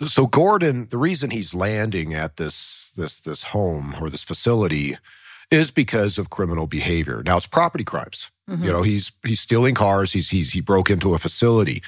So Gordon, the reason he's landing at this this this home or this facility is because of criminal behavior. Now it's property crimes. Mm-hmm. You know, he's he's stealing cars, he's he's he broke into a facility.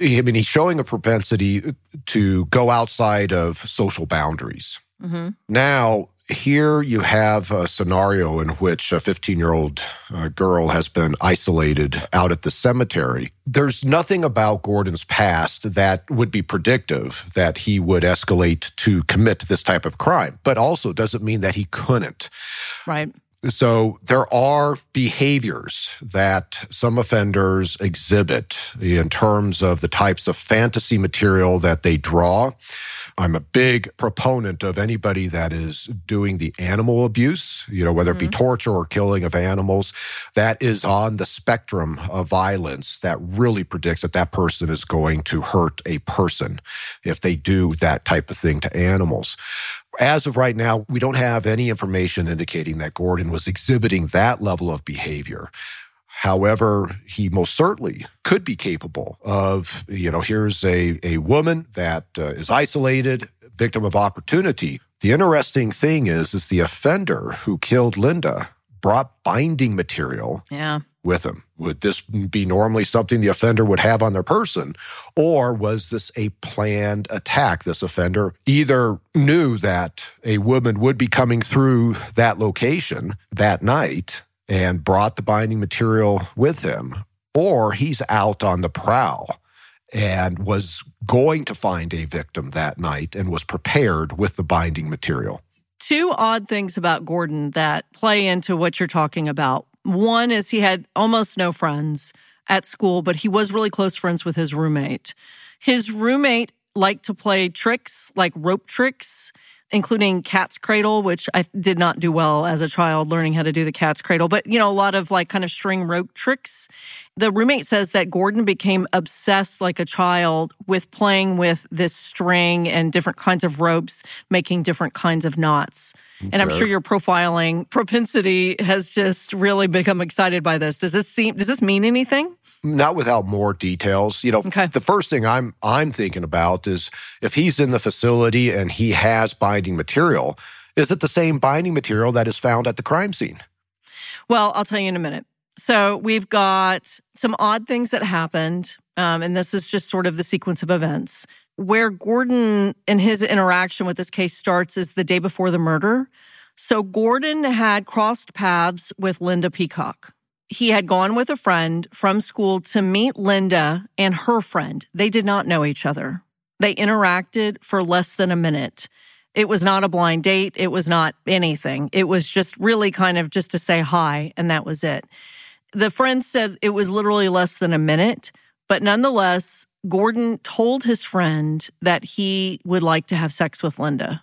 I mean, he's showing a propensity to go outside of social boundaries. Mm-hmm. Now, here you have a scenario in which a 15 year old uh, girl has been isolated out at the cemetery. There's nothing about Gordon's past that would be predictive that he would escalate to commit this type of crime, but also doesn't mean that he couldn't. Right So there are behaviors that some offenders exhibit in terms of the types of fantasy material that they draw. I'm a big proponent of anybody that is doing the animal abuse, you know, whether mm-hmm. it be mm-hmm. torture or killing of animals, that is on the spectrum of violence that really predicts that that person is going to hurt a person if they do that type of thing to animals. As of right now, we don't have any information indicating that Gordon was exhibiting that level of behavior. However, he most certainly could be capable of, you know, here's a, a woman that uh, is isolated, victim of opportunity. The interesting thing is, is the offender who killed Linda brought binding material yeah. with him. Would this be normally something the offender would have on their person? Or was this a planned attack? This offender either knew that a woman would be coming through that location that night and brought the binding material with him, or he's out on the prowl and was going to find a victim that night and was prepared with the binding material. Two odd things about Gordon that play into what you're talking about. One is he had almost no friends at school, but he was really close friends with his roommate. His roommate liked to play tricks like rope tricks including cat's cradle, which I did not do well as a child learning how to do the cat's cradle, but you know, a lot of like kind of string rope tricks. The roommate says that Gordon became obsessed like a child with playing with this string and different kinds of ropes, making different kinds of knots. Okay. And I'm sure your profiling propensity has just really become excited by this. Does this seem, does this mean anything? not without more details. You know, okay. the first thing I'm I'm thinking about is if he's in the facility and he has binding material, is it the same binding material that is found at the crime scene? Well, I'll tell you in a minute. So we've got some odd things that happened, um, and this is just sort of the sequence of events. Where Gordon and his interaction with this case starts is the day before the murder. So Gordon had crossed paths with Linda Peacock he had gone with a friend from school to meet Linda and her friend. They did not know each other. They interacted for less than a minute. It was not a blind date. It was not anything. It was just really kind of just to say hi, and that was it. The friend said it was literally less than a minute, but nonetheless, Gordon told his friend that he would like to have sex with Linda.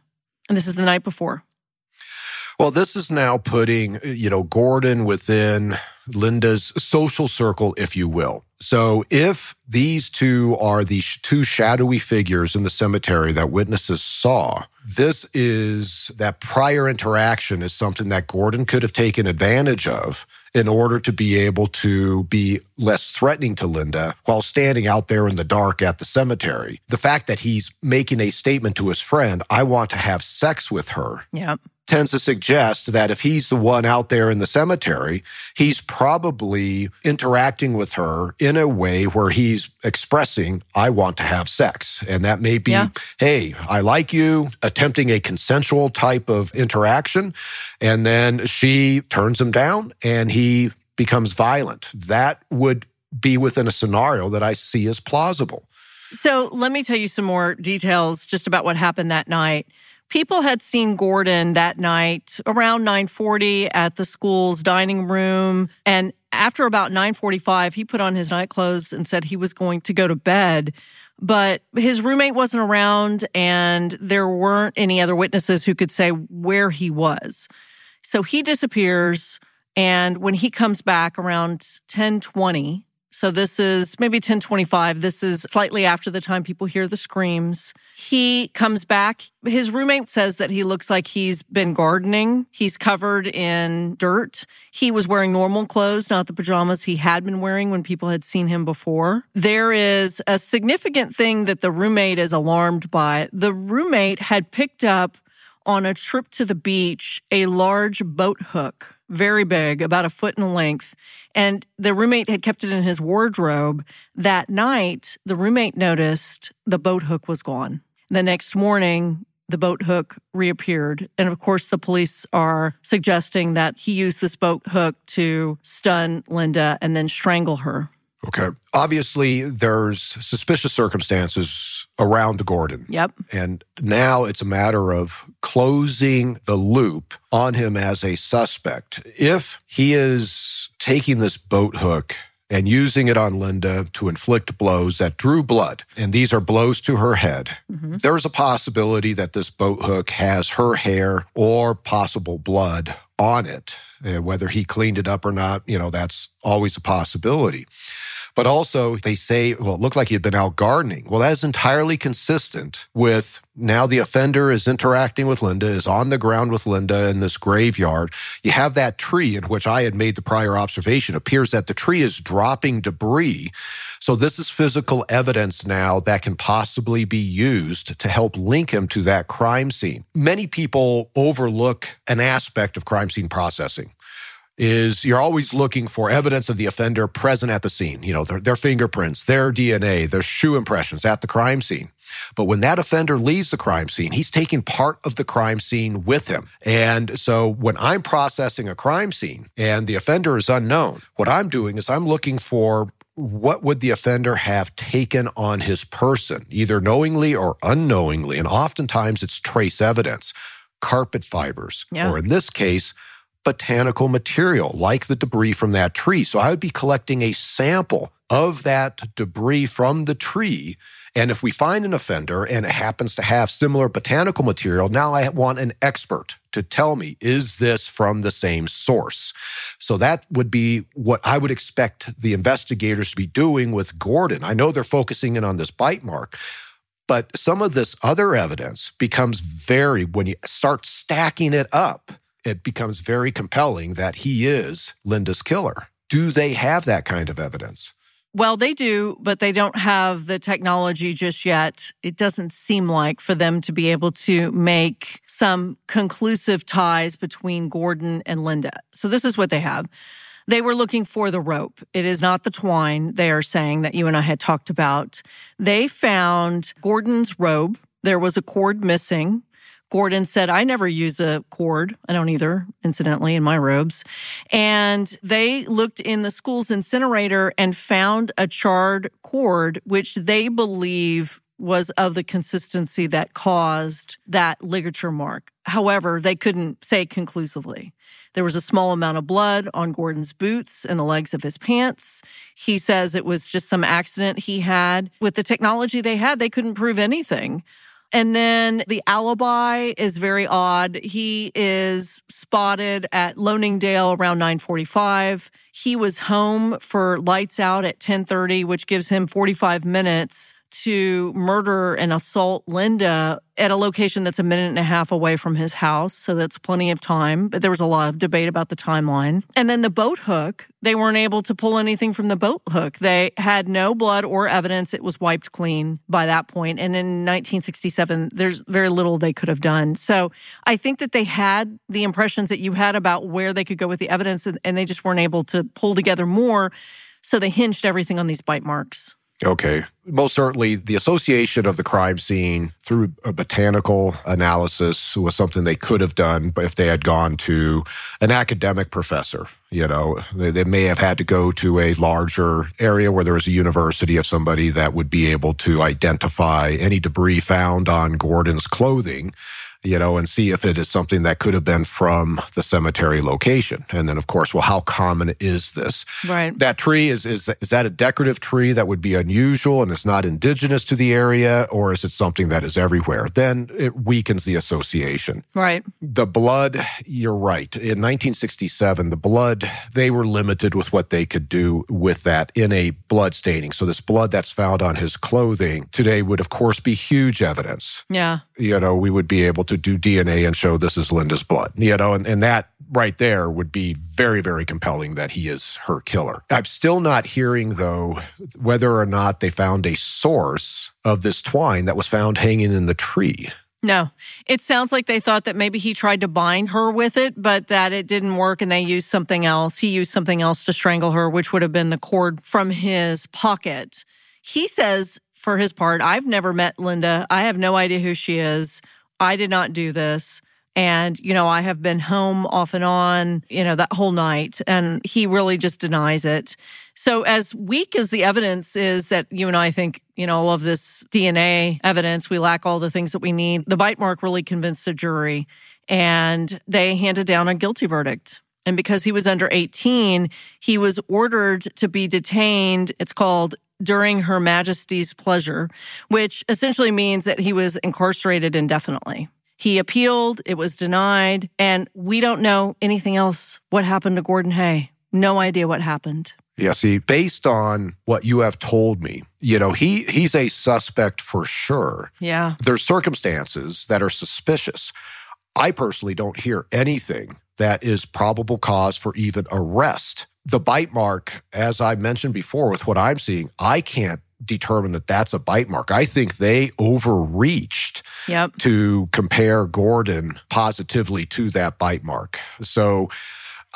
And this is the night before. Well, this is now putting, you know, Gordon within Linda's social circle, if you will. So if these two are the two shadowy figures in the cemetery that witnesses saw, this is that prior interaction is something that Gordon could have taken advantage of in order to be able to be less threatening to Linda while standing out there in the dark at the cemetery. The fact that he's making a statement to his friend, I want to have sex with her. Yep tends to suggest that if he's the one out there in the cemetery, he's probably interacting with her in a way where he's expressing, I want to have sex. And that may be, yeah. hey, I like you, attempting a consensual type of interaction. And then she turns him down and he becomes violent. That would be within a scenario that I see as plausible. So let me tell you some more details just about what happened that night. People had seen Gordon that night around 940 at the school's dining room. And after about 945, he put on his night clothes and said he was going to go to bed. But his roommate wasn't around and there weren't any other witnesses who could say where he was. So he disappears. And when he comes back around 1020, so this is maybe 1025. This is slightly after the time people hear the screams. He comes back. His roommate says that he looks like he's been gardening. He's covered in dirt. He was wearing normal clothes, not the pajamas he had been wearing when people had seen him before. There is a significant thing that the roommate is alarmed by. The roommate had picked up on a trip to the beach a large boat hook, very big, about a foot in length. And the roommate had kept it in his wardrobe. That night, the roommate noticed the boat hook was gone. The next morning, the boat hook reappeared. And of course, the police are suggesting that he used this boat hook to stun Linda and then strangle her. Okay. Obviously, there's suspicious circumstances around Gordon. Yep. And now it's a matter of closing the loop on him as a suspect. If he is taking this boat hook and using it on Linda to inflict blows that drew blood, and these are blows to her head, mm-hmm. there's a possibility that this boat hook has her hair or possible blood on it. Uh, whether he cleaned it up or not, you know, that's always a possibility. But also, they say, well, it looked like he had been out gardening. Well, that is entirely consistent with now the offender is interacting with Linda, is on the ground with Linda in this graveyard. You have that tree in which I had made the prior observation. Appears that the tree is dropping debris. So this is physical evidence now that can possibly be used to help link him to that crime scene. Many people overlook an aspect of crime scene processing is you're always looking for evidence of the offender present at the scene. You know, their, their, fingerprints, their DNA, their shoe impressions at the crime scene. But when that offender leaves the crime scene, he's taking part of the crime scene with him. And so when I'm processing a crime scene and the offender is unknown, what I'm doing is I'm looking for what would the offender have taken on his person, either knowingly or unknowingly? And oftentimes it's trace evidence, carpet fibers, yeah. or in this case, botanical material like the debris from that tree. So I would be collecting a sample of that debris from the tree. And if we find an offender and it happens to have similar botanical material, now I want an expert to tell me, is this from the same source? So that would be what I would expect the investigators to be doing with Gordon. I know they're focusing in on this bite mark, but some of this other evidence becomes very, when you start stacking it up, it becomes very compelling that he is Linda's killer. Do they have that kind of evidence? Well, they do, but they don't have the technology just yet. It doesn't seem like for them to be able to make some conclusive ties between Gordon and Linda. So this is what they have. They were looking for the rope. It is not the twine they are saying that you and I had talked about. They found Gordon's robe. There was a cord missing. Gordon said, I never use a cord. I don't either, incidentally, in my robes. And they looked in the school's incinerator and found a charred cord, which they believe was of the consistency that caused that ligature mark. However, they couldn't say conclusively. There was a small amount of blood on Gordon's boots and the legs of his pants. He says it was just some accident he had. With the technology they had, they couldn't prove anything. And then the alibi is very odd. He is spotted at Loaningdale around 945. He was home for lights out at 1030, which gives him 45 minutes to murder and assault Linda at a location that's a minute and a half away from his house. So that's plenty of time. But there was a lot of debate about the timeline. And then the boat hook, they weren't able to pull anything from the boat hook. They had no blood or evidence. It was wiped clean by that point. And in 1967, there's very little they could have done. So I think that they had the impressions that you had about where they could go with the evidence and, and they just weren't able to pull together more. So they hinged everything on these bite marks. Okay. Most certainly, the association of the crime scene through a botanical analysis was something they could have done if they had gone to an academic professor. You know, they, they may have had to go to a larger area where there was a university of somebody that would be able to identify any debris found on Gordon's clothing you know, and see if it is something that could have been from the cemetery location. And then, of course, well, how common is this? Right. That tree is is is that a decorative tree that would be unusual and it's not indigenous to the area, or is it something that is everywhere? Then it weakens the association. Right. The blood, you're right. In 1967, the blood they were limited with what they could do with that in a blood staining. So this blood that's found on his clothing today would, of course, be huge evidence. Yeah. You know, we would be able to do DNA and show this is Linda's blood, you know, and, and that right there would be very, very compelling that he is her killer. I'm still not hearing, though, whether or not they found a source of this twine that was found hanging in the tree. No, it sounds like they thought that maybe he tried to bind her with it, but that it didn't work and they used something else. He used something else to strangle her, which would have been the cord from his pocket. He says, for his part, I've never met Linda. I have no idea who she is. I did not do this. And, you know, I have been home off and on, you know, that whole night. And he really just denies it. So as weak as the evidence is that you and I think, you know, all of this DNA evidence, we lack all the things that we need. The bite mark really convinced the jury and they handed down a guilty verdict. And because he was under 18, he was ordered to be detained. It's called during Her Majesty's pleasure, which essentially means that he was incarcerated indefinitely. He appealed, it was denied, and we don't know anything else what happened to Gordon Hay. No idea what happened. Yeah, see, based on what you have told me, you know, he he's a suspect for sure. Yeah. There's circumstances that are suspicious. I personally don't hear anything that is probable cause for even arrest. The bite mark, as I mentioned before, with what I'm seeing, I can't determine that that's a bite mark. I think they overreached yep. to compare Gordon positively to that bite mark. So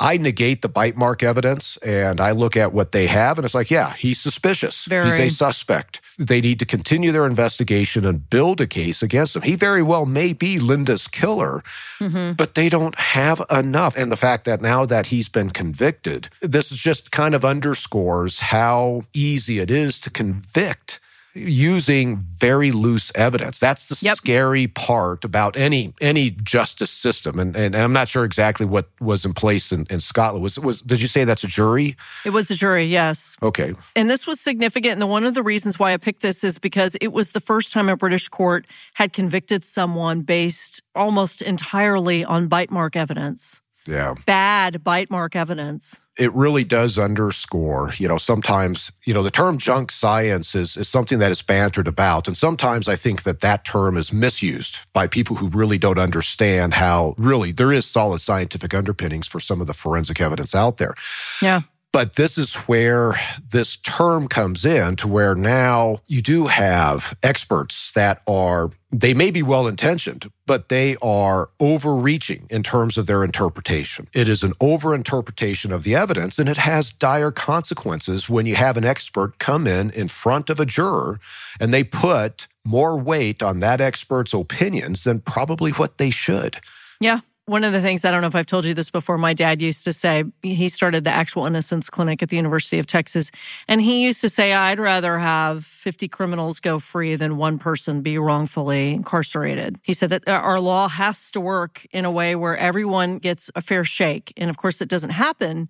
I negate the bite mark evidence and I look at what they have and it's like, yeah, he's suspicious. Very. He's a suspect. They need to continue their investigation and build a case against him. He very well may be Linda's killer, mm-hmm. but they don't have enough. And the fact that now that he's been convicted, this just kind of underscores how easy it is to convict using very loose evidence. That's the yep. scary part about any any justice system. And, and, and I'm not sure exactly what was in place in, in Scotland. Was was did you say that's a jury? It was a jury, yes. Okay. And this was significant. And one of the reasons why I picked this is because it was the first time a British court had convicted someone based almost entirely on bite mark evidence. Yeah. Bad bite mark evidence it really does underscore, you know, sometimes, you know, the term junk science is, is something that is bantered about. And sometimes I think that that term is misused by people who really don't understand how really there is solid scientific underpinnings for some of the forensic evidence out there. Yeah. But this is where this term comes in to where now you do have experts that are, they may be well intentioned, but they are overreaching in terms of their interpretation. It is an overinterpretation of the evidence and it has dire consequences when you have an expert come in in front of a juror and they put more weight on that expert's opinions than probably what they should. Yeah one of the things I don't know if I've told you this before, my dad used to say he started the actual innocence clinic at the University of Texas. And he used to say, I'd rather have 50 criminals go free than one person be wrongfully incarcerated. He said that our law has to work in a way where everyone gets a fair shake. And of course, it doesn't happen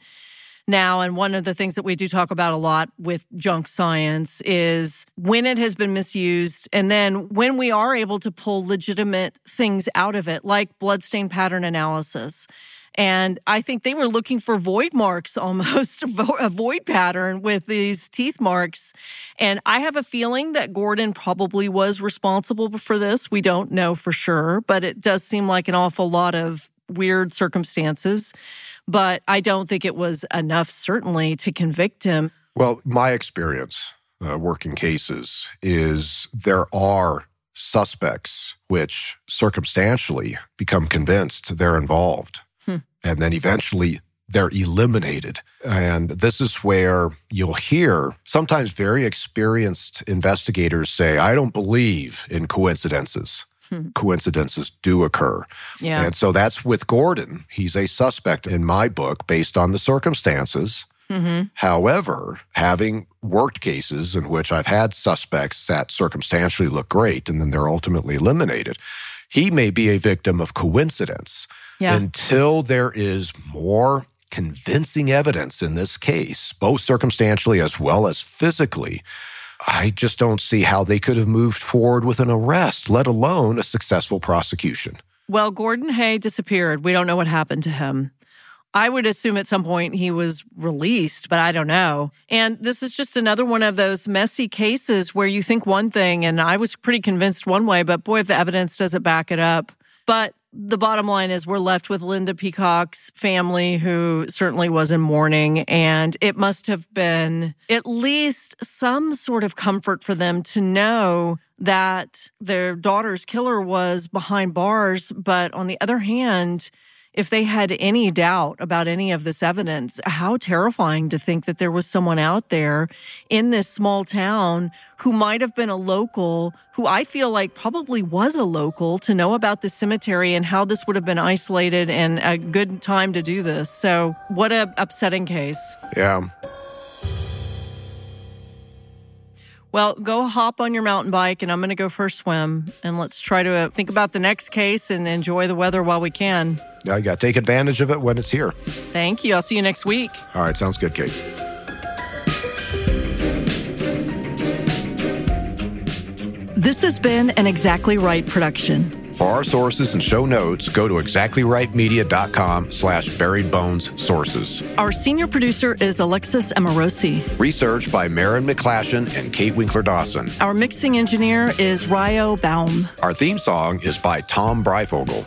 now. And one of the things that we do talk about a lot with junk science is when it has been misused and then when we are able to pull legitimate things out of it, like bloodstain pattern analysis. And I think they were looking for void marks almost, a void pattern with these teeth marks. And I have a feeling that Gordon probably was responsible for this. We don't know for sure, but it does seem like an awful lot of weird circumstances but I don't think it was enough, certainly, to convict him. Well, my experience uh, working cases is there are suspects which circumstantially become convinced they're involved. Hmm. And then eventually they're eliminated. And this is where you'll hear sometimes very experienced investigators say, I don't believe in coincidences. Hmm. Coincidences do occur. Yeah. And so that's with Gordon. He's a suspect in my book based on the circumstances. Mm-hmm. However, having worked cases in which I've had suspects that circumstantially look great and then they're ultimately eliminated, he may be a victim of coincidence yeah. until there is more convincing evidence in this case, both circumstantially as well as physically, I just don't see how they could have moved forward with an arrest, let alone a successful prosecution. Well, Gordon Hay disappeared. We don't know what happened to him. I would assume at some point he was released, but I don't know. And this is just another one of those messy cases where you think one thing, and I was pretty convinced one way, but boy, if the evidence doesn't back it up. But the bottom line is we're left with Linda Peacock's family, who certainly was in mourning. And it must have been at least some sort of comfort for them to know that their daughter's killer was behind bars. But on the other hand, if they had any doubt about any of this evidence, how terrifying to think that there was someone out there in this small town who might have been a local, who I feel like probably was a local to know about the cemetery and how this would have been isolated and a good time to do this. So what a upsetting case. Yeah. Well, go hop on your mountain bike and I'm going to go for a swim and let's try to uh, think about the next case and enjoy the weather while we can. Yeah, you got to take advantage of it when it's here. Thank you. I'll see you next week. All right, sounds good, Kate. This has been an Exactly Right production. For our sources and show notes, go to exactlyrightmedia.com slash buried bones sources. Our senior producer is Alexis Amorosi. Research by Marin McCleskey and Kate Winkler Dawson. Our mixing engineer is Ryo Baum. Our theme song is by Tom Breyfogle.